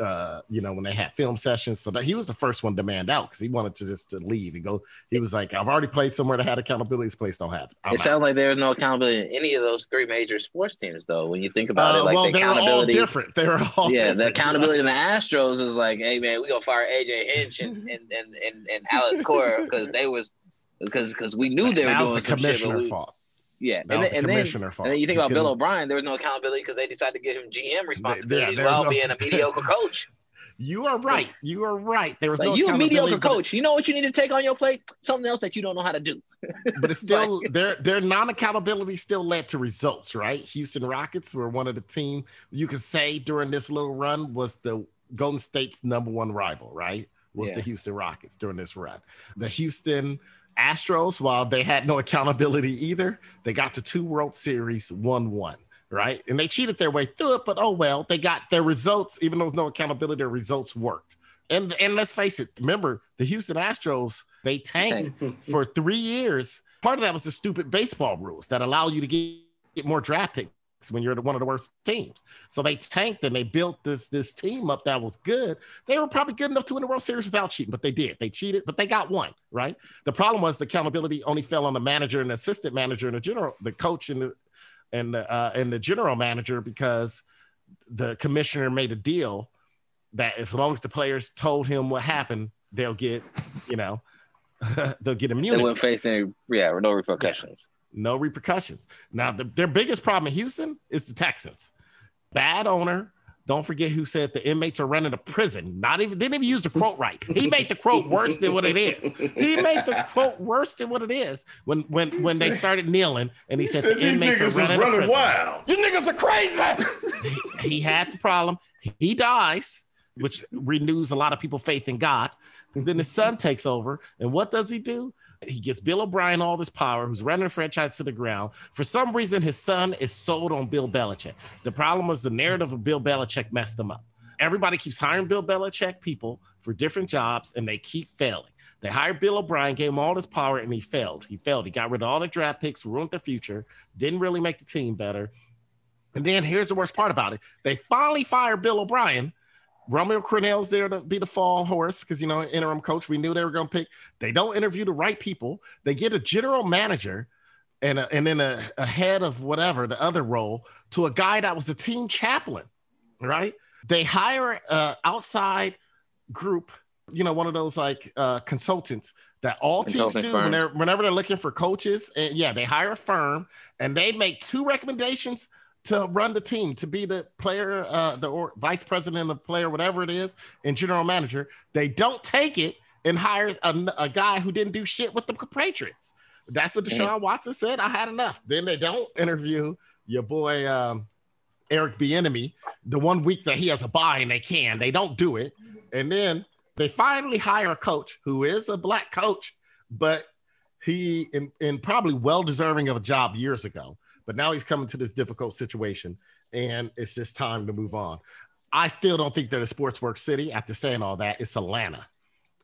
uh, you know, when they had film sessions. So that he was the first one to demand out because he wanted to just to leave and go. He was like, I've already played somewhere that had accountability. This place don't have it. I'm it out." sounds like there's no accountability in any of those three major sports teams, though. When you think about Uh, it, like well, the they were all accountability, different. They were all yeah, the accountability in the Astros is like, hey man, we gonna fire AJ Hinch and and and and, and Alex Cora because they was because because we knew they were doing the some shit. But we, fault. Yeah, and then, the and then and then you think about Bill O'Brien, there was no accountability because they decided to give him GM responsibilities there while no- being a mediocre coach. You are right. You are right. There was Like no you a mediocre coach. You know what you need to take on your plate? Something else that you don't know how to do. but it's still their their non-accountability still led to results, right? Houston Rockets were one of the team you could say during this little run was the Golden State's number one rival, right? Was Yeah. the Houston Rockets during this run. The Houston Astros, while they had no accountability either, they got to two World Series, one one, right? And they cheated their way through it, but oh well, they got their results, even though there's no accountability, their results worked. And and let's face it, remember the Houston Astros, they tanked for three years. Part of that was the stupid baseball rules that allow you to get get more draft picks when you're one of the worst teams. So they tanked and they built this this team up that was good. They were probably good enough to win the World Series without cheating, but they did. They cheated, but they got one, right? The problem was the accountability only fell on the manager and the assistant manager and the general, the coach and the and the uh, and the general manager because the commissioner made a deal that as long as the players told him what happened, they'll get, you know, they'll get They immunity wouldn't face any, yeah, no repercussions. No repercussions. Now, the, their biggest problem in Houston is the Texans. Bad owner. Don't forget who said the inmates are running a prison. Not even didn't even use the quote right. He made the quote worse than what it is. He made the quote worse than what it is when when when they started kneeling and he, He said, said the these inmates niggas are is running, a running prison. wild. You niggas are crazy. He had the problem. He dies, which renews a lot of people faith in God. And then his son takes over, and what does he do? He gives Bill O'Brien all this power, who's running the franchise to the ground. For some reason, his son is sold on Bill Belichick. The problem was the narrative of Bill Belichick messed him up. Everybody keeps hiring Bill Belichick people for different jobs, and they keep failing. They hired Bill O'Brien, gave him all this power, and he failed. He failed. He got rid of all the draft picks, ruined their future, didn't really make the team better. And then here's the worst part about it. They finally fired Bill O'Brien. Romeo Crennel's there to be the fall horse because, you know, interim coach. We knew they were going to pick. They don't interview the right people. They get a general manager and, a, and then a, a head of whatever, the other role, to a guy that was a team chaplain, right? They hire an outside group, you know, one of those like uh, consultants that all teams do when they're, whenever they're looking for coaches. And yeah, they hire a firm and they make two recommendations to run the team, to be the player, uh, the or vice president of player, whatever it is, and general manager. They don't take it and hire a, a guy who didn't do shit with the Patriots. That's what Deshaun Watson said. I had enough. Then they don't interview your boy um, Eric Bieniemy the one week that he has a bye and they can. They don't do it, and then they finally hire a coach who is a black coach, but he in, in probably well deserving of a job years ago. But now he's coming to this difficult situation, and it's just time to move on. I still don't think they're a sports work city. After saying all that, it's Atlanta.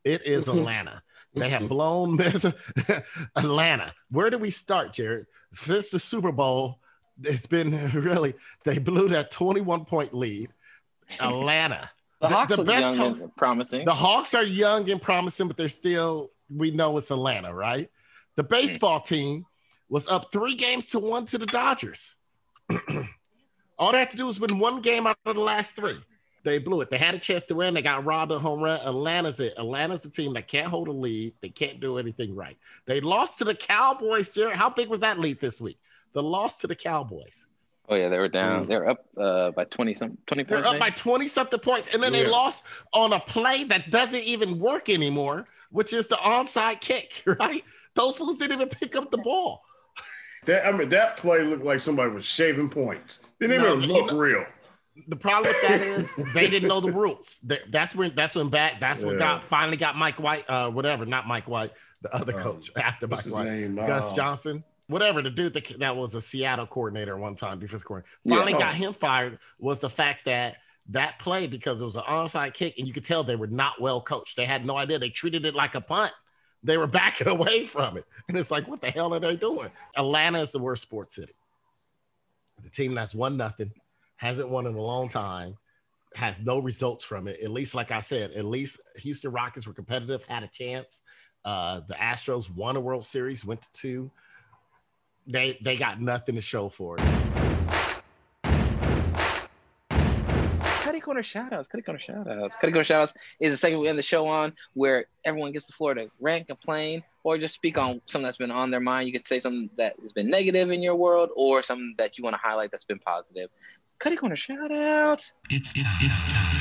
It is mm-hmm. Atlanta. They have blown this Atlanta. Where do we start, Jared? Since the Super Bowl, it's been really they blew that 21 point lead. Atlanta. The Hawks the best young ho- and promising. The Hawks are young and promising, but they're still, we know it's Atlanta, right? The hmm. baseball team was up three games to one to the Dodgers. All they had to do was win one game out of the last three. They blew it. They had a chance to win. They got robbed of a home run. Atlanta's it. Atlanta's the team that can't hold a lead. They can't do anything right. They lost to the Cowboys, Jared. How big was that lead this week? The loss to the Cowboys. oh yeah, they were down. They were up uh, by twenty some twenty They're up by 20 something points. And then they lost on a play that doesn't even work anymore, which is the onside kick, right? Those fools didn't even pick up the ball. That I mean, that play looked like somebody was shaving points. Didn't No, even look know- real. The problem with that is they didn't know the rules. That's when that's when back that's when Yeah. got finally got Mike White, uh, whatever, not Mike White, the other Um, coach after Mike White, name? Gus Um, Johnson, whatever the dude that, that was a Seattle coordinator one time, defense coordinator. Yeah. Finally Oh. got him fired was the fact that that play because it was an onside kick and you could tell they were not well coached. They had no idea. They treated it like a punt. They were backing away from it. And it's like, what the hell are they doing? Atlanta is the worst sports city. The team that's won nothing, hasn't won in a long time, has no results from it. At least, like I said, at least Houston Rockets were competitive, had a chance. Uh, the Astros won a World Series, went to two. They they got nothing to show for it. Cuddy Corner shoutouts. Cuddy Corner shoutouts. Cuddy Corner shoutouts is the segment we end the show on where everyone gets the floor to rant, complain, or just speak on something that's been on their mind. You could say something that has been negative in your world or something that you want to highlight that's been positive. Cuddy Corner shoutouts. It's it's, It's time.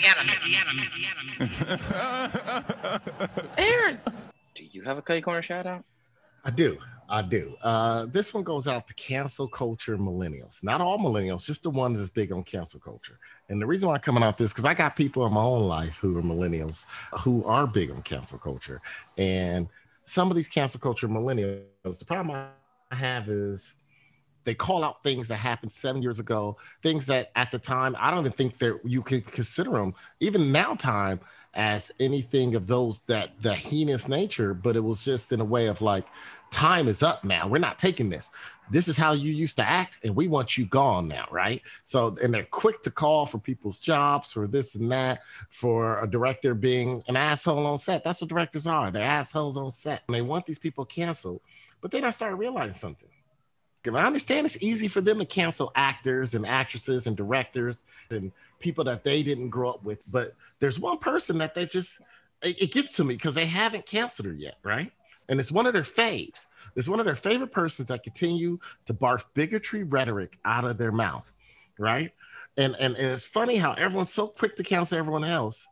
Aaron, do you have a Cuddy Corner shoutout? I do. I do. Uh, this one goes out to cancel culture millennials. Not all millennials, just the ones that's big on cancel culture. And the reason why I'm coming out this because I got people in my own life who are millennials who are big on cancel culture, and some of these cancel culture millennials. The problem I have is they call out things that happened seven years ago, things that at the time I don't even think that you could consider them even now time as anything of those that the heinous nature, but it was just in a way of like, time is up now. We're not taking this. This is how you used to act, and we want you gone now, right? So, and they're quick to call for people's jobs, for this and that, for a director being an asshole on set. That's what directors are. They're assholes on set. And they want these people canceled. But then I started realizing something. I understand it's easy for them to cancel actors and actresses and directors and people that they didn't grow up with. But there's one person that they just, it, it gets to me because they haven't canceled her yet, right? And it's one of their faves. It's one of their favorite persons that continue to barf bigotry rhetoric out of their mouth, right? And, and, and it's funny how everyone's so quick to cancel everyone else,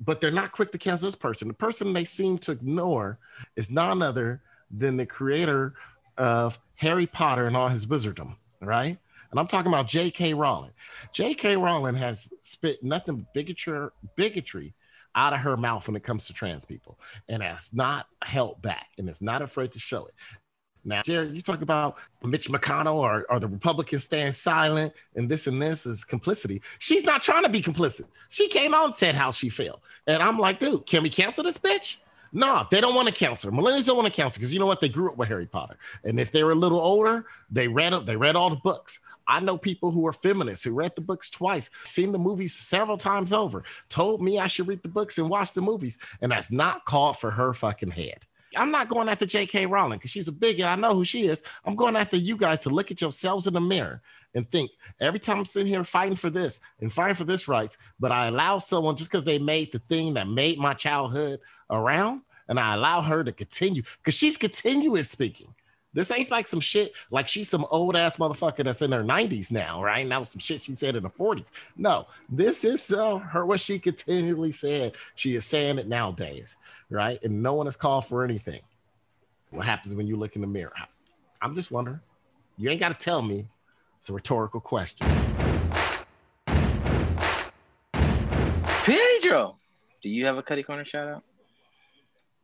but they're not quick to cancel this person. The person they seem to ignore is none other than the creator of Harry Potter and all his wizardom, right? And I'm talking about J.K. Rowling. J.K. Rowling has spit nothing but bigotry, bigotry out of her mouth when it comes to trans people, and has not held back, and is not afraid to show it. Now, Jared, you talk about Mitch McConnell or, or the Republicans staying silent and this and this is complicity. She's not trying to be complicit. She came out and said how she felt. And I'm like, dude, can we cancel this bitch? No, they don't want to cancel. Millennials don't want to cancel because you know what? They grew up with Harry Potter, and if they were a little older, they read up. they read all the books. I know people who are feminists who read the books twice, seen the movies several times over, told me I should read the books and watch the movies, and that's not called for her fucking head. I'm not going after J.K. Rowling because she's a bigot. I know who she is. I'm going after you guys to look at yourselves in the mirror and think every time I'm sitting here fighting for this and fighting for this rights, but I allow someone just because they made the thing that made my childhood around, and I allow her to continue because she's continuous speaking. This ain't like some shit like she's some old ass motherfucker that's in her 90s now, right? And that was some shit she said in the 40s. No, this is uh, her what she continually said. She is saying it nowadays, right? And no one has called for anything. What happens when you look in the mirror? I'm just wondering. You ain't got to tell me. It's a rhetorical question. Pedro, do you have a Cuddy Corner shout out?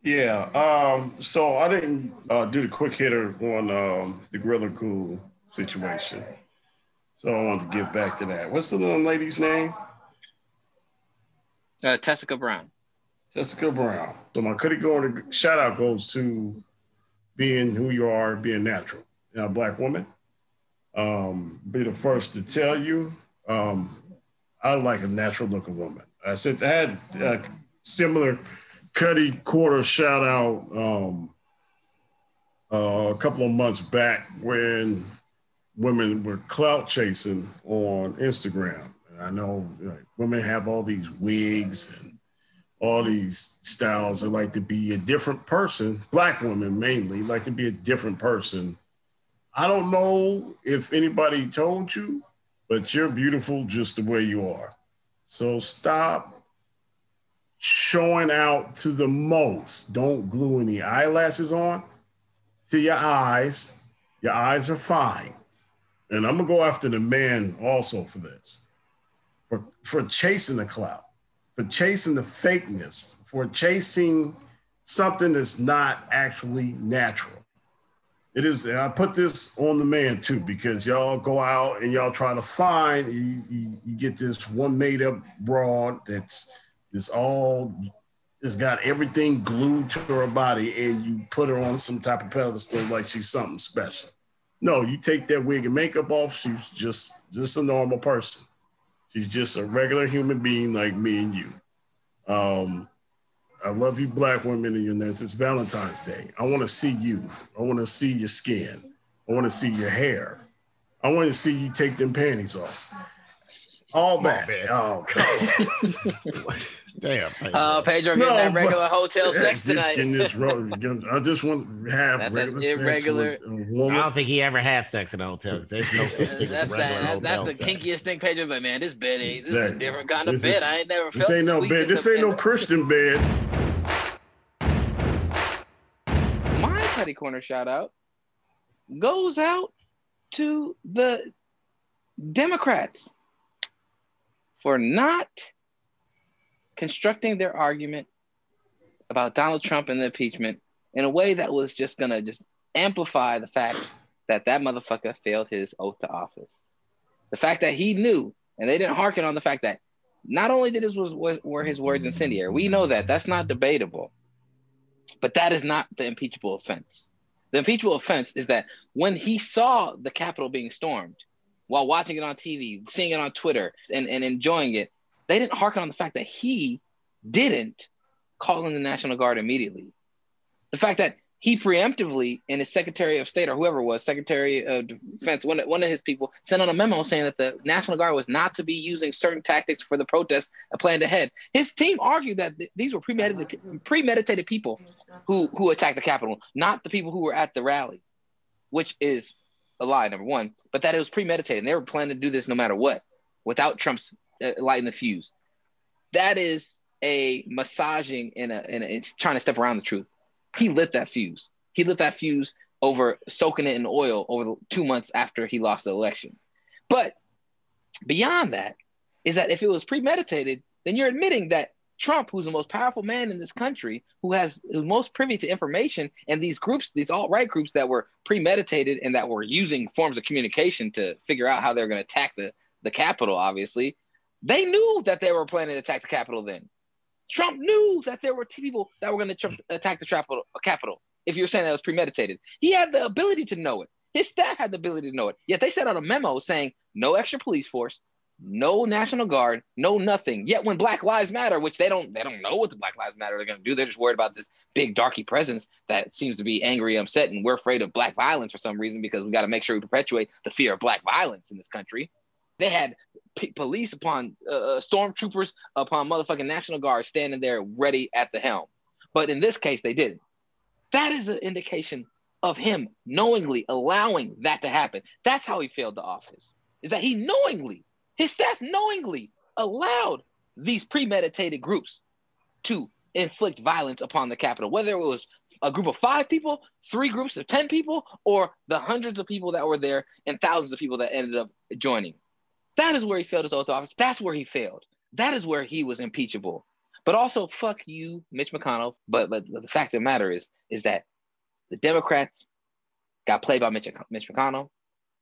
Yeah. Um, so I didn't uh, do the quick hitter on um, the Gorilla Glue situation. So I wanted to get back to that. What's the little lady's name? Uh, Tessica Brown. Jessica Brown. So my Cuddy Corner shout out goes to being who you are, being natural. You know, black woman. Um, be the first to tell you, um, I like a natural looking woman. I said I had uh, similar Cuddy Corner shout out um, uh, a couple of months back when women were clout chasing on Instagram. And I know like, women have all these wigs and all these styles. They like to be a different person. Black women mainly like to be a different person. I don't know if anybody told you, but you're beautiful just the way you are. So stop showing out to the most. Don't glue any eyelashes on to your eyes. Your eyes are fine. And I'm gonna go after the man also for this. For for chasing the clout, for chasing the fakeness, for chasing something that's not actually natural. It is, and I put this on the man too, because y'all go out and y'all try to find, you, you, you get this one made up broad that's it's all it's got everything glued to her body and you put her on some type of pedestal like she's something special. No, you take that wig and makeup off, she's just just a normal person. She's just a regular human being like me and you. Um, I love you, black women, and your names. It's Valentine's Day. I want to see you. I want to see your skin. I want to see your hair. I want to see you take them panties off. All that. Oh, God. Damn. Uh, Pedro getting that regular hotel sex Just tonight. getting this ro- I just want to have That's regular an sex irregular- with a I woman. don't think he ever had sex in a hotel. There's no such thing as that's regular that, that's hotel the sex. kinkiest thing, Pedro. But man, this bed ain't. This is a different kind of This bed. is- I ain't never felt. This ain't no bed. This the ain't no. Christian bed. My petty Corner shout out goes out to the Democrats for not constructing their argument about Donald Trump and the impeachment in a way that was just gonna just amplify the fact that that motherfucker failed his oath to office. The fact that he knew, and they didn't hearken on the fact that not only did his was were his words incendiary, we know that that's not debatable, but that is not the impeachable offense. The impeachable offense is that when he saw the Capitol being stormed, while watching it on TV, seeing it on Twitter, and, and enjoying it, they didn't hearken on the fact that he didn't call in the National Guard immediately. The fact that he preemptively, and his Secretary of State or whoever was, Secretary of Defense, one, one of his people, sent out a memo saying that the National Guard was not to be using certain tactics for the protests planned ahead. His team argued that th- these were premeditated, premeditated people who, who attacked the Capitol, not the people who were at the rally, which is a lie, number one, but that it was premeditated. And they were planning to do this no matter what, without Trump's uh, lighting the fuse. That is a massaging and a, and it's trying to step around the truth. He lit that fuse. He lit that fuse over soaking it in oil over the two months after he lost the election. But beyond that, is that if it was premeditated, then you're admitting that Trump, who's the most powerful man in this country, who has who's most privy to information, and these groups, these alt-right groups that were premeditated and that were using forms of communication to figure out how they're going to attack the, the Capitol, obviously, they knew that they were planning to attack the Capitol then. Trump knew that there were people that were going to attack the Capitol, Capitol. If you're saying that was premeditated, he had the ability to know it. His staff had the ability to know it. Yet they sent out a memo saying no extra police force, no National Guard, no nothing. Yet when Black Lives Matter, which they don't they don't know what the Black Lives Matter are going to do, they're just worried about this big darky presence that seems to be angry, upset, and we're afraid of black violence for some reason because we got to make sure we perpetuate the fear of black violence in this country. They had p- police upon uh, stormtroopers upon motherfucking National Guard standing there ready at the helm, but in this case they didn't. That is an indication of him knowingly allowing that to happen. That's how he failed the office. Is that he knowingly his staff knowingly allowed these premeditated groups to inflict violence upon the Capitol, whether it was a group of five people, three groups of 10 people, or the hundreds of people that were there and thousands of people that ended up joining. That is where he failed his oath of office. That's where he failed. That is where he was impeachable. But also, fuck you, Mitch McConnell. But, but, but the fact of the matter is, is that the Democrats got played by Mitch, Mitch McConnell.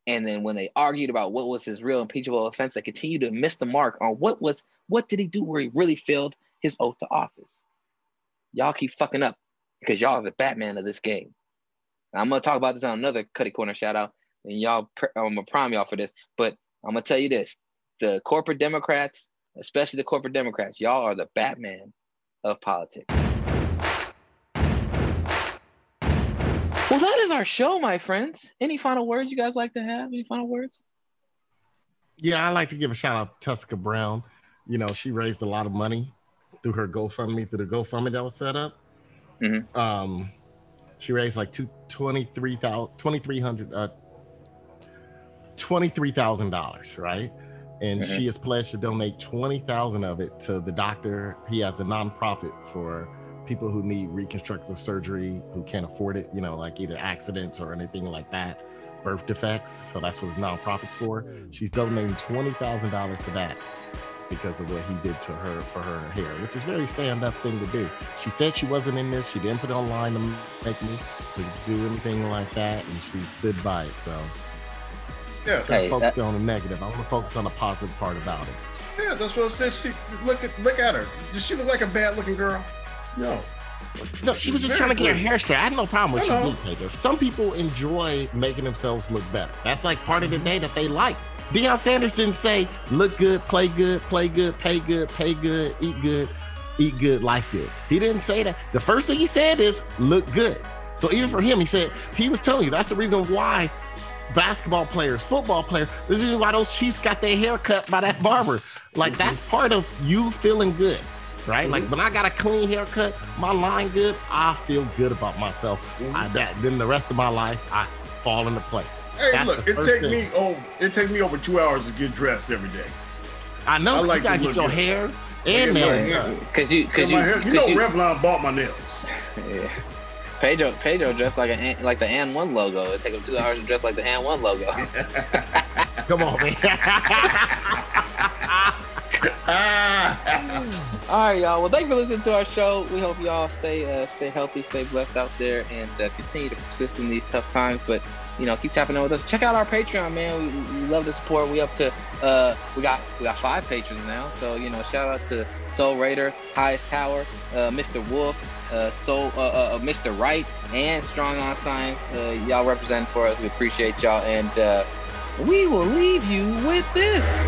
And then when they argued about what was his real impeachable offense, they continued to miss the mark on what was what did he do where he really failed his oath to office. Y'all keep fucking up because y'all are the Batman of this game. I'm gonna talk about this on another Cutty Corner shout out, and y'all I'm gonna prime y'all for this, but I'm gonna tell you this: the corporate Democrats, especially the corporate Democrats, y'all are the Batman of politics. Well, that is our show, my friends. Any final words you guys like to have? Any final words? Yeah, I like to give a shout out to Tessica Brown. You know, she raised a lot of money through her GoFundMe, through the GoFundMe that was set up. Mm-hmm. Um, she raised like two, 23,000, uh, $23,000, right? And Mhm. she has pledged to donate 20,000 of it to the doctor. He has a nonprofit for people who need reconstructive surgery who can't afford it, you know, like either accidents or anything like that, birth defects. So that's what his nonprofit's for. She's donating $20,000 to that because of what he did to her for her hair, which is very stand-up thing to do. She said she wasn't in this. She didn't put it online to make me to do anything like that, and she stood by it. So Yeah. instead of Hey, focusing on the negative, I want to focus on the positive part about it. Yeah, that's what I said. She, look at look at her. Does she look like a bad looking girl? No. No, she was just Very trying to get her hair straight. I had no problem with I she blue paper. Some people enjoy making themselves look better. That's like part of the mm-hmm. day that they like. Deion Sanders didn't say look good, play good, play good, pay good, pay good, eat good, eat good, life good. He didn't say that. The first thing he said is look good. So even for him, he said he was telling you that's the reason why basketball players, football players, this is why those Chiefs got their hair cut by that barber. Like mm-hmm. that's part of you feeling good. Right, like mm-hmm. when I got a clean haircut, my line good, I feel good about myself. Mm-hmm. I, that then the rest of my life, I fall into place. Hey, That's look, it first take thing. me oh, it take me over two hours to get dressed every day. I know I 'cause like you gotta get your good. hair and nails done. Cause you, cause my you, hair- cause you know, you, Revlon bought my nails. yeah. Pedro, Pedro dressed like a like the AND1 logo. It take him two hours to dress like the AND1 logo. Come on, man. All right, y'all. Well, thank you for listening to our show. We hope y'all stay uh, stay healthy, stay blessed out there, and uh, continue to persist in these tough times. But you know, keep tapping in with us. Check out our Patreon, man. We, we love the support. We up to uh, we got we got five patrons now. So you know, shout out to Soul Raider, Highest Tower, uh, Mr. Wolf, uh, uh, uh, uh, Mr. Wright, and Strong on Science. Uh, y'all represent for us. We appreciate y'all, and we will leave you with this.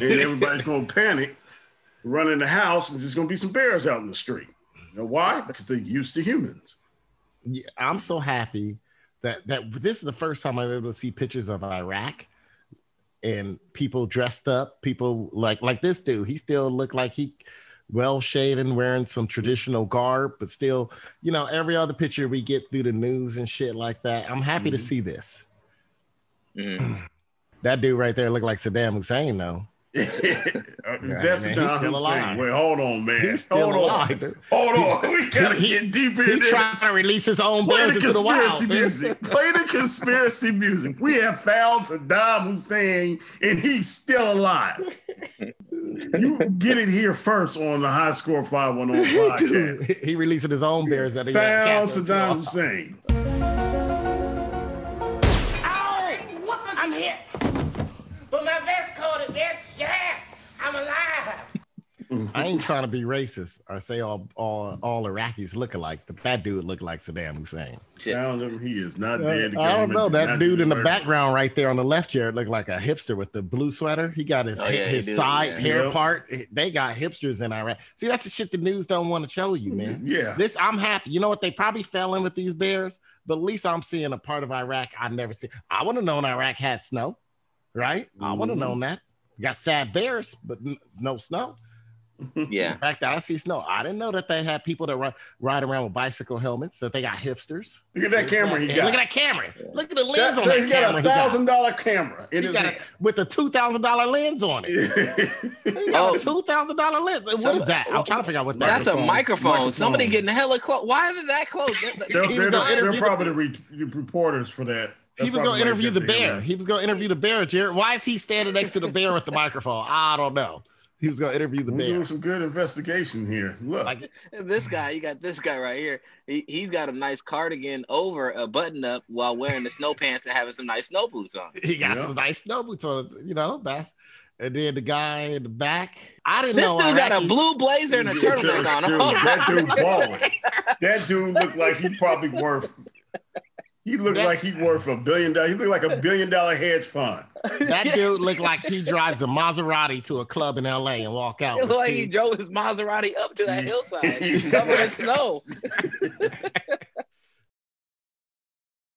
And everybody's gonna panic, run in the house, and there's gonna be some bears out in the street. You know why? Because they're used to humans. Yeah, I'm so happy that that this is the first time I'm able to see pictures of Iraq and people dressed up, people like like this dude. He still looked like he well shaven, wearing some traditional garb, but still, you know, every other picture we get through the news and shit like that. I'm happy to mm-hmm. see this. Mm-hmm. that dude right there looked like Saddam Hussein, though. Uh, that's man, he's Saddam still Hussein. alive. Wait, hold on, man. He's still hold alive, on. Hold on. We gotta He- get deeper he in trying this. to release his own Play bears the into the wild. conspiracy man. music. Play the conspiracy music. We have found Saddam Hussein, and he's still alive. You get it here first on the High Score 510 podcast. Dude, he releasing his own bears that he Found. Saddam Hussein. I ain't trying to be racist or say all all all Iraqis look alike, but that dude looked like Saddam Hussein. Found him. He is not Uh, dead. The I don't know. That dude in the work. background right there on the left, Jared, looked like a hipster with the blue sweater. He got his Oh, yeah, his side yeah. hair Yep. part. They got hipsters in Iraq. See, that's the shit the news don't want to show you, man. Yeah. This I'm happy. You know what? They probably fell in with these bears, but at least I'm seeing a part of Iraq I never see. I would have known Iraq had snow, right? I would have known that. Got sad bears, but no snow. Yeah. In fact, I see snow. I didn't know that they had people that ride, ride around with bicycle helmets. That they got hipsters. Look at that camera he got. Look at that camera. Look at the lens That- on that he's got a he got. thousand dollar camera in He his got a, with a two thousand dollar lens on it. He got Oh. a two thousand dollar lens. What is that? I'm trying to figure out what that That's a microphone. Microphone. Somebody getting hella close. Why is it that close? They're, they're, was gonna they're probably the re- reporters for that. He was going to interview the bear. He was going to interview the bear, Jared. Why is he standing next to the bear with the microphone? I don't know. He was going to interview the We're bear. doing some good investigation here. Look, Like, this guy, you got this guy right here. He, he's got a nice cardigan over a button up while wearing the snow pants and having some nice snow boots on. he got Yeah. some nice snow boots on. You know that's. And then the guy in the back. I didn't This know. dude got a blue blazer and a turtleneck on. Dude, Oh, that dude balling. That dude looked like he probably worth. He looked That- like he worth a billion dollars. He looked like a billion dollar hedge fund. That dude looked like he drives a Maserati to a club in LA and walk out. It with looked like two- he drove his Maserati up to that hillside, covered in snow.